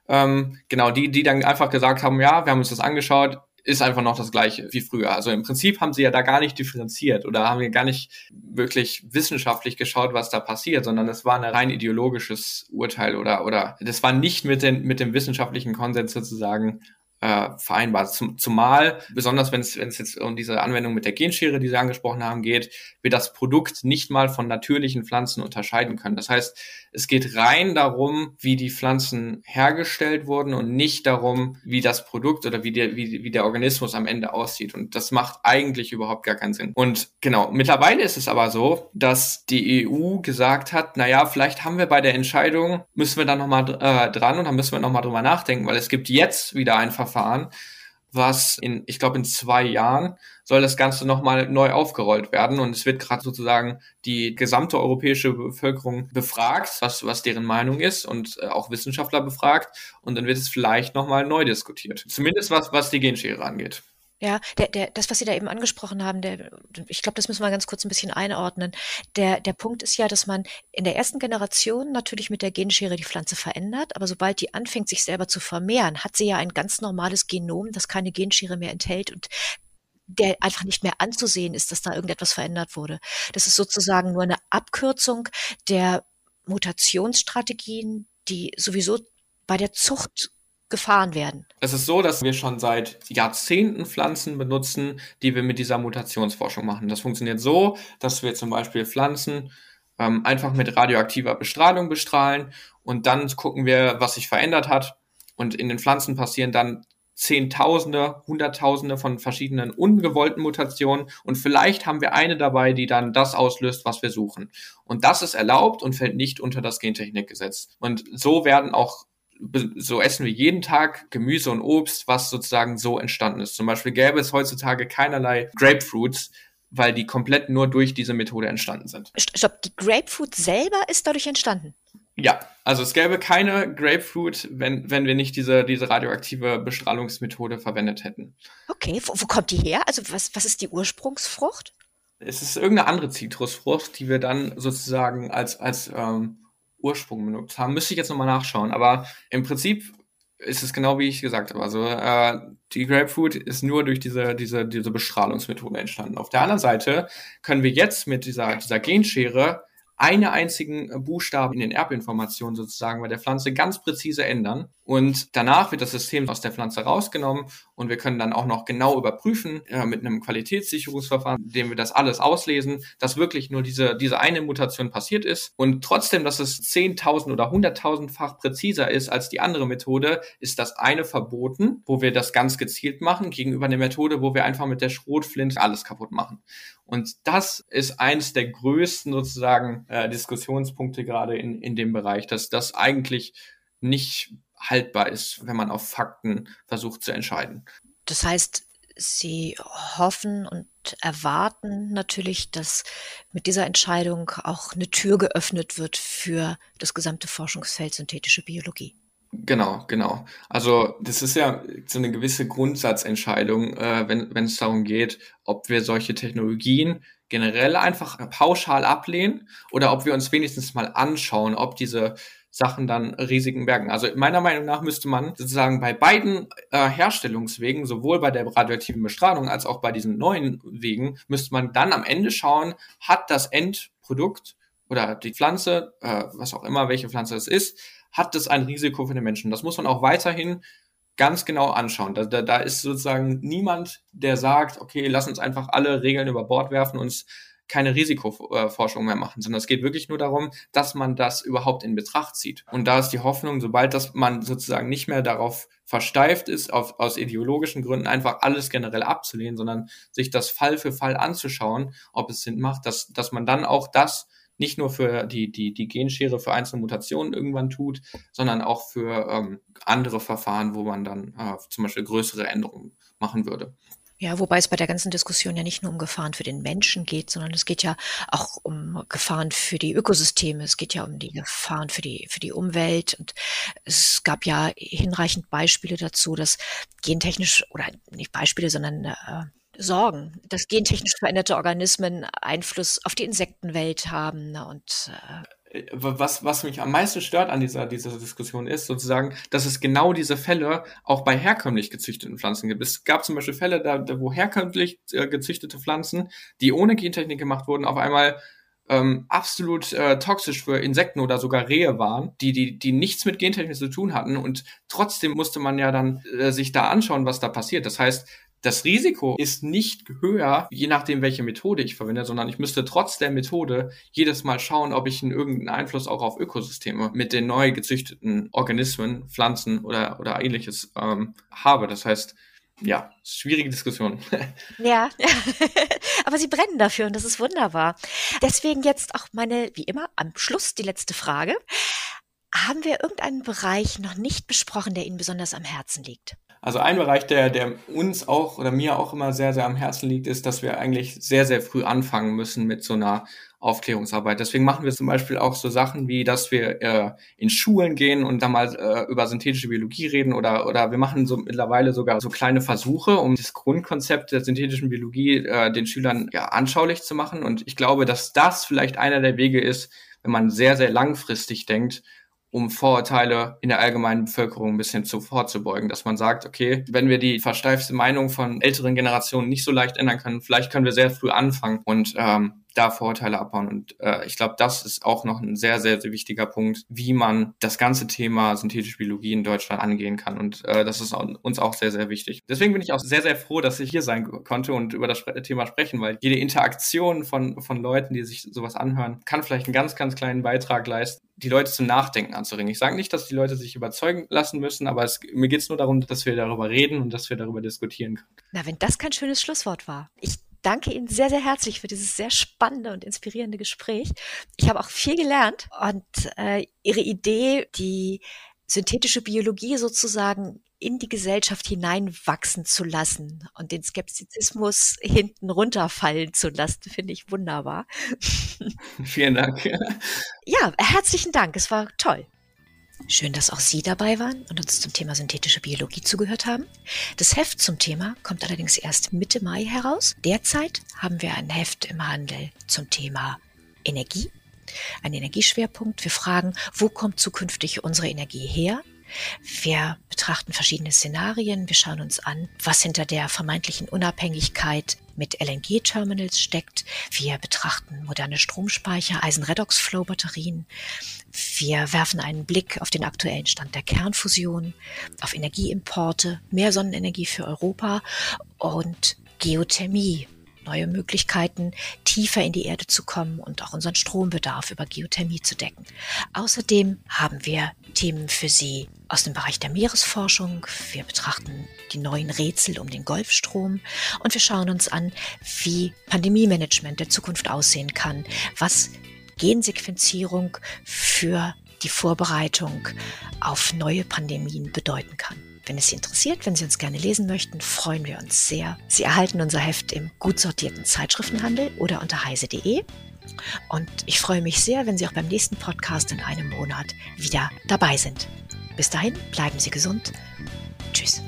Ähm, genau, die, die dann einfach gesagt haben, ja, wir haben uns das angeschaut, ist einfach noch das gleiche wie früher. Also im Prinzip haben sie ja da gar nicht differenziert oder haben wir gar nicht wirklich wissenschaftlich geschaut, was da passiert, sondern es war ein rein ideologisches Urteil oder, oder das war nicht mit, den, mit dem wissenschaftlichen Konsens sozusagen äh, vereinbar. Zum, zumal, besonders wenn es jetzt um diese Anwendung mit der Genschere, die Sie angesprochen haben, geht, wir das Produkt nicht mal von natürlichen Pflanzen unterscheiden können. Das heißt, es geht rein darum, wie die Pflanzen hergestellt wurden und nicht darum, wie das Produkt oder wie der, wie, wie der Organismus am Ende aussieht. Und das macht eigentlich überhaupt gar keinen Sinn. Und genau, mittlerweile ist es aber so, dass die EU gesagt hat, naja, vielleicht haben wir bei der Entscheidung, müssen wir da nochmal äh, dran und dann müssen wir nochmal drüber nachdenken, weil es gibt jetzt wieder ein Verfahren, was in, ich glaube, in zwei Jahren soll das Ganze nochmal neu aufgerollt werden. Und es wird gerade sozusagen die gesamte europäische Bevölkerung befragt, was, was deren Meinung ist und äh, auch Wissenschaftler befragt. Und dann wird es vielleicht nochmal neu diskutiert. Zumindest was, was die Genschere angeht. Ja, der, der, das, was Sie da eben angesprochen haben, der, ich glaube, das müssen wir ganz kurz ein bisschen einordnen. Der, der Punkt ist ja, dass man in der ersten Generation natürlich mit der Genschere die Pflanze verändert, aber sobald die anfängt, sich selber zu vermehren, hat sie ja ein ganz normales Genom, das keine Genschere mehr enthält und der einfach nicht mehr anzusehen ist, dass da irgendetwas verändert wurde. Das ist sozusagen nur eine Abkürzung der Mutationsstrategien, die sowieso bei der Zucht gefahren werden. Es ist so, dass wir schon seit Jahrzehnten Pflanzen benutzen, die wir mit dieser Mutationsforschung machen. Das funktioniert so, dass wir zum Beispiel Pflanzen ähm, einfach mit radioaktiver Bestrahlung bestrahlen und dann gucken wir, was sich verändert hat. Und in den Pflanzen passieren dann Zehntausende, Hunderttausende von verschiedenen ungewollten Mutationen und vielleicht haben wir eine dabei, die dann das auslöst, was wir suchen. Und das ist erlaubt und fällt nicht unter das Gentechnikgesetz. Und so werden auch so essen wir jeden Tag Gemüse und Obst, was sozusagen so entstanden ist. Zum Beispiel gäbe es heutzutage keinerlei Grapefruits, weil die komplett nur durch diese Methode entstanden sind. Stopp, die Grapefruit selber ist dadurch entstanden? Ja, also es gäbe keine Grapefruit, wenn, wenn wir nicht diese, diese radioaktive Bestrahlungsmethode verwendet hätten. Okay, wo, wo kommt die her? Also was, was ist die Ursprungsfrucht? Es ist irgendeine andere Zitrusfrucht, die wir dann sozusagen als, als ähm, Ursprung benutzt haben. Müsste ich jetzt nochmal nachschauen. Aber im Prinzip ist es genau wie ich gesagt habe. Also äh, die Grapefruit ist nur durch diese, diese, diese Bestrahlungsmethode entstanden. Auf der anderen Seite können wir jetzt mit dieser, dieser Genschere eine einzigen Buchstaben in den Erbinformationen sozusagen bei der Pflanze ganz präzise ändern. Und danach wird das System aus der Pflanze rausgenommen und wir können dann auch noch genau überprüfen äh, mit einem Qualitätssicherungsverfahren, dem wir das alles auslesen, dass wirklich nur diese, diese eine Mutation passiert ist und trotzdem, dass es 10.000 oder 100.000-fach präziser ist als die andere Methode, ist das eine verboten, wo wir das ganz gezielt machen, gegenüber einer Methode, wo wir einfach mit der Schrotflinte alles kaputt machen. Und das ist eins der größten sozusagen äh, Diskussionspunkte gerade in, in dem Bereich, dass das eigentlich nicht haltbar ist, wenn man auf Fakten versucht zu entscheiden. Das heißt, Sie hoffen und erwarten natürlich, dass mit dieser Entscheidung auch eine Tür geöffnet wird für das gesamte Forschungsfeld synthetische Biologie. Genau, genau. Also das ist ja so eine gewisse Grundsatzentscheidung, äh, wenn, wenn es darum geht, ob wir solche Technologien generell einfach pauschal ablehnen oder ob wir uns wenigstens mal anschauen, ob diese Sachen dann Risiken bergen. Also meiner Meinung nach müsste man sozusagen bei beiden äh, Herstellungswegen, sowohl bei der radioaktiven Bestrahlung als auch bei diesen neuen Wegen, müsste man dann am Ende schauen, hat das Endprodukt oder die Pflanze, äh, was auch immer, welche Pflanze es ist, hat das ein Risiko für den Menschen. Das muss man auch weiterhin ganz genau anschauen. Da, da, da ist sozusagen niemand, der sagt, okay, lass uns einfach alle Regeln über Bord werfen, uns keine Risikoforschung mehr machen, sondern es geht wirklich nur darum, dass man das überhaupt in Betracht zieht. Und da ist die Hoffnung, sobald das man sozusagen nicht mehr darauf versteift ist, auf, aus ideologischen Gründen einfach alles generell abzulehnen, sondern sich das Fall für Fall anzuschauen, ob es Sinn macht, dass, dass man dann auch das nicht nur für die, die, die Genschere für einzelne Mutationen irgendwann tut, sondern auch für ähm, andere Verfahren, wo man dann äh, zum Beispiel größere Änderungen machen würde. Ja, wobei es bei der ganzen Diskussion ja nicht nur um Gefahren für den Menschen geht, sondern es geht ja auch um Gefahren für die Ökosysteme. Es geht ja um die Gefahren für die, für die Umwelt. Und es gab ja hinreichend Beispiele dazu, dass gentechnisch, oder nicht Beispiele, sondern äh, Sorgen, dass gentechnisch veränderte Organismen Einfluss auf die Insektenwelt haben ne, und äh, was, was mich am meisten stört an dieser, dieser Diskussion ist sozusagen, dass es genau diese Fälle auch bei herkömmlich gezüchteten Pflanzen gibt. Es gab zum Beispiel Fälle, da, wo herkömmlich äh, gezüchtete Pflanzen, die ohne Gentechnik gemacht wurden, auf einmal ähm, absolut äh, toxisch für Insekten oder sogar Rehe waren, die, die, die nichts mit Gentechnik zu tun hatten. Und trotzdem musste man ja dann äh, sich da anschauen, was da passiert. Das heißt, das Risiko ist nicht höher, je nachdem, welche Methode ich verwende, sondern ich müsste trotz der Methode jedes Mal schauen, ob ich einen irgendeinen Einfluss auch auf Ökosysteme mit den neu gezüchteten Organismen, Pflanzen oder, oder ähnliches ähm, habe. Das heißt, ja, schwierige Diskussion. Ja, aber Sie brennen dafür und das ist wunderbar. Deswegen jetzt auch meine, wie immer, am Schluss die letzte Frage. Haben wir irgendeinen Bereich noch nicht besprochen, der Ihnen besonders am Herzen liegt? Also ein Bereich, der, der uns auch oder mir auch immer sehr, sehr am Herzen liegt, ist, dass wir eigentlich sehr, sehr früh anfangen müssen mit so einer Aufklärungsarbeit. Deswegen machen wir zum Beispiel auch so Sachen wie, dass wir äh, in Schulen gehen und da mal äh, über synthetische Biologie reden oder oder wir machen so mittlerweile sogar so kleine Versuche, um das Grundkonzept der synthetischen Biologie äh, den Schülern ja anschaulich zu machen. Und ich glaube, dass das vielleicht einer der Wege ist, wenn man sehr sehr langfristig denkt, um Vorurteile in der allgemeinen Bevölkerung ein bisschen zu vorzubeugen, dass man sagt, okay, wenn wir die versteifte Meinung von älteren Generationen nicht so leicht ändern können, vielleicht können wir sehr früh anfangen und ähm, da Vorurteile abbauen. Und äh, ich glaube, das ist auch noch ein sehr, sehr, sehr wichtiger Punkt, wie man das ganze Thema synthetische Biologie in Deutschland angehen kann. Und äh, das ist uns auch sehr, sehr wichtig. Deswegen bin ich auch sehr, sehr froh, dass ich hier sein konnte und über das Thema sprechen, weil jede Interaktion von, von Leuten, die sich sowas anhören, kann vielleicht einen ganz, ganz kleinen Beitrag leisten, die Leute zum Nachdenken anzuringen. Ich sage nicht, dass die Leute sich überzeugen lassen müssen, aber es, mir geht es nur darum, dass wir darüber reden und dass wir darüber diskutieren können. Na, wenn das kein schönes Schlusswort war. Ich danke Ihnen sehr, sehr herzlich für dieses sehr spannende und inspirierende Gespräch. Ich habe auch viel gelernt und äh, Ihre Idee, die synthetische Biologie sozusagen in die Gesellschaft hineinwachsen zu lassen und den Skeptizismus hinten runterfallen zu lassen, finde ich wunderbar. Vielen Dank. Ja, herzlichen Dank. Es war toll. Schön, dass auch Sie dabei waren und uns zum Thema synthetische Biologie zugehört haben. Das Heft zum Thema kommt allerdings erst Mitte Mai heraus. Derzeit haben wir ein Heft im Handel zum Thema Energie, ein Energieschwerpunkt. Wir fragen, wo kommt zukünftig unsere Energie her? Wir betrachten verschiedene Szenarien. Wir schauen uns an, was hinter der vermeintlichen Unabhängigkeit mit LNG-Terminals steckt. Wir betrachten moderne Stromspeicher, Eisen-Redox-Flow-Batterien. Wir werfen einen Blick auf den aktuellen Stand der Kernfusion, auf Energieimporte, mehr Sonnenenergie für Europa und Geothermie, neue Möglichkeiten, tiefer in die Erde zu kommen und auch unseren Strombedarf über Geothermie zu decken. Außerdem haben wir Themen für Sie aus dem Bereich der Meeresforschung. Wir betrachten die neuen Rätsel um den Golfstrom und wir schauen uns an, wie Pandemiemanagement der Zukunft aussehen kann, was Gensequenzierung für die Vorbereitung auf neue Pandemien bedeuten kann. Wenn es Sie interessiert, wenn Sie uns gerne lesen möchten, freuen wir uns sehr. Sie erhalten unser Heft im gut sortierten Zeitschriftenhandel oder unter heise.de. Und ich freue mich sehr, wenn Sie auch beim nächsten Podcast in einem Monat wieder dabei sind. Bis dahin, bleiben Sie gesund. Tschüss.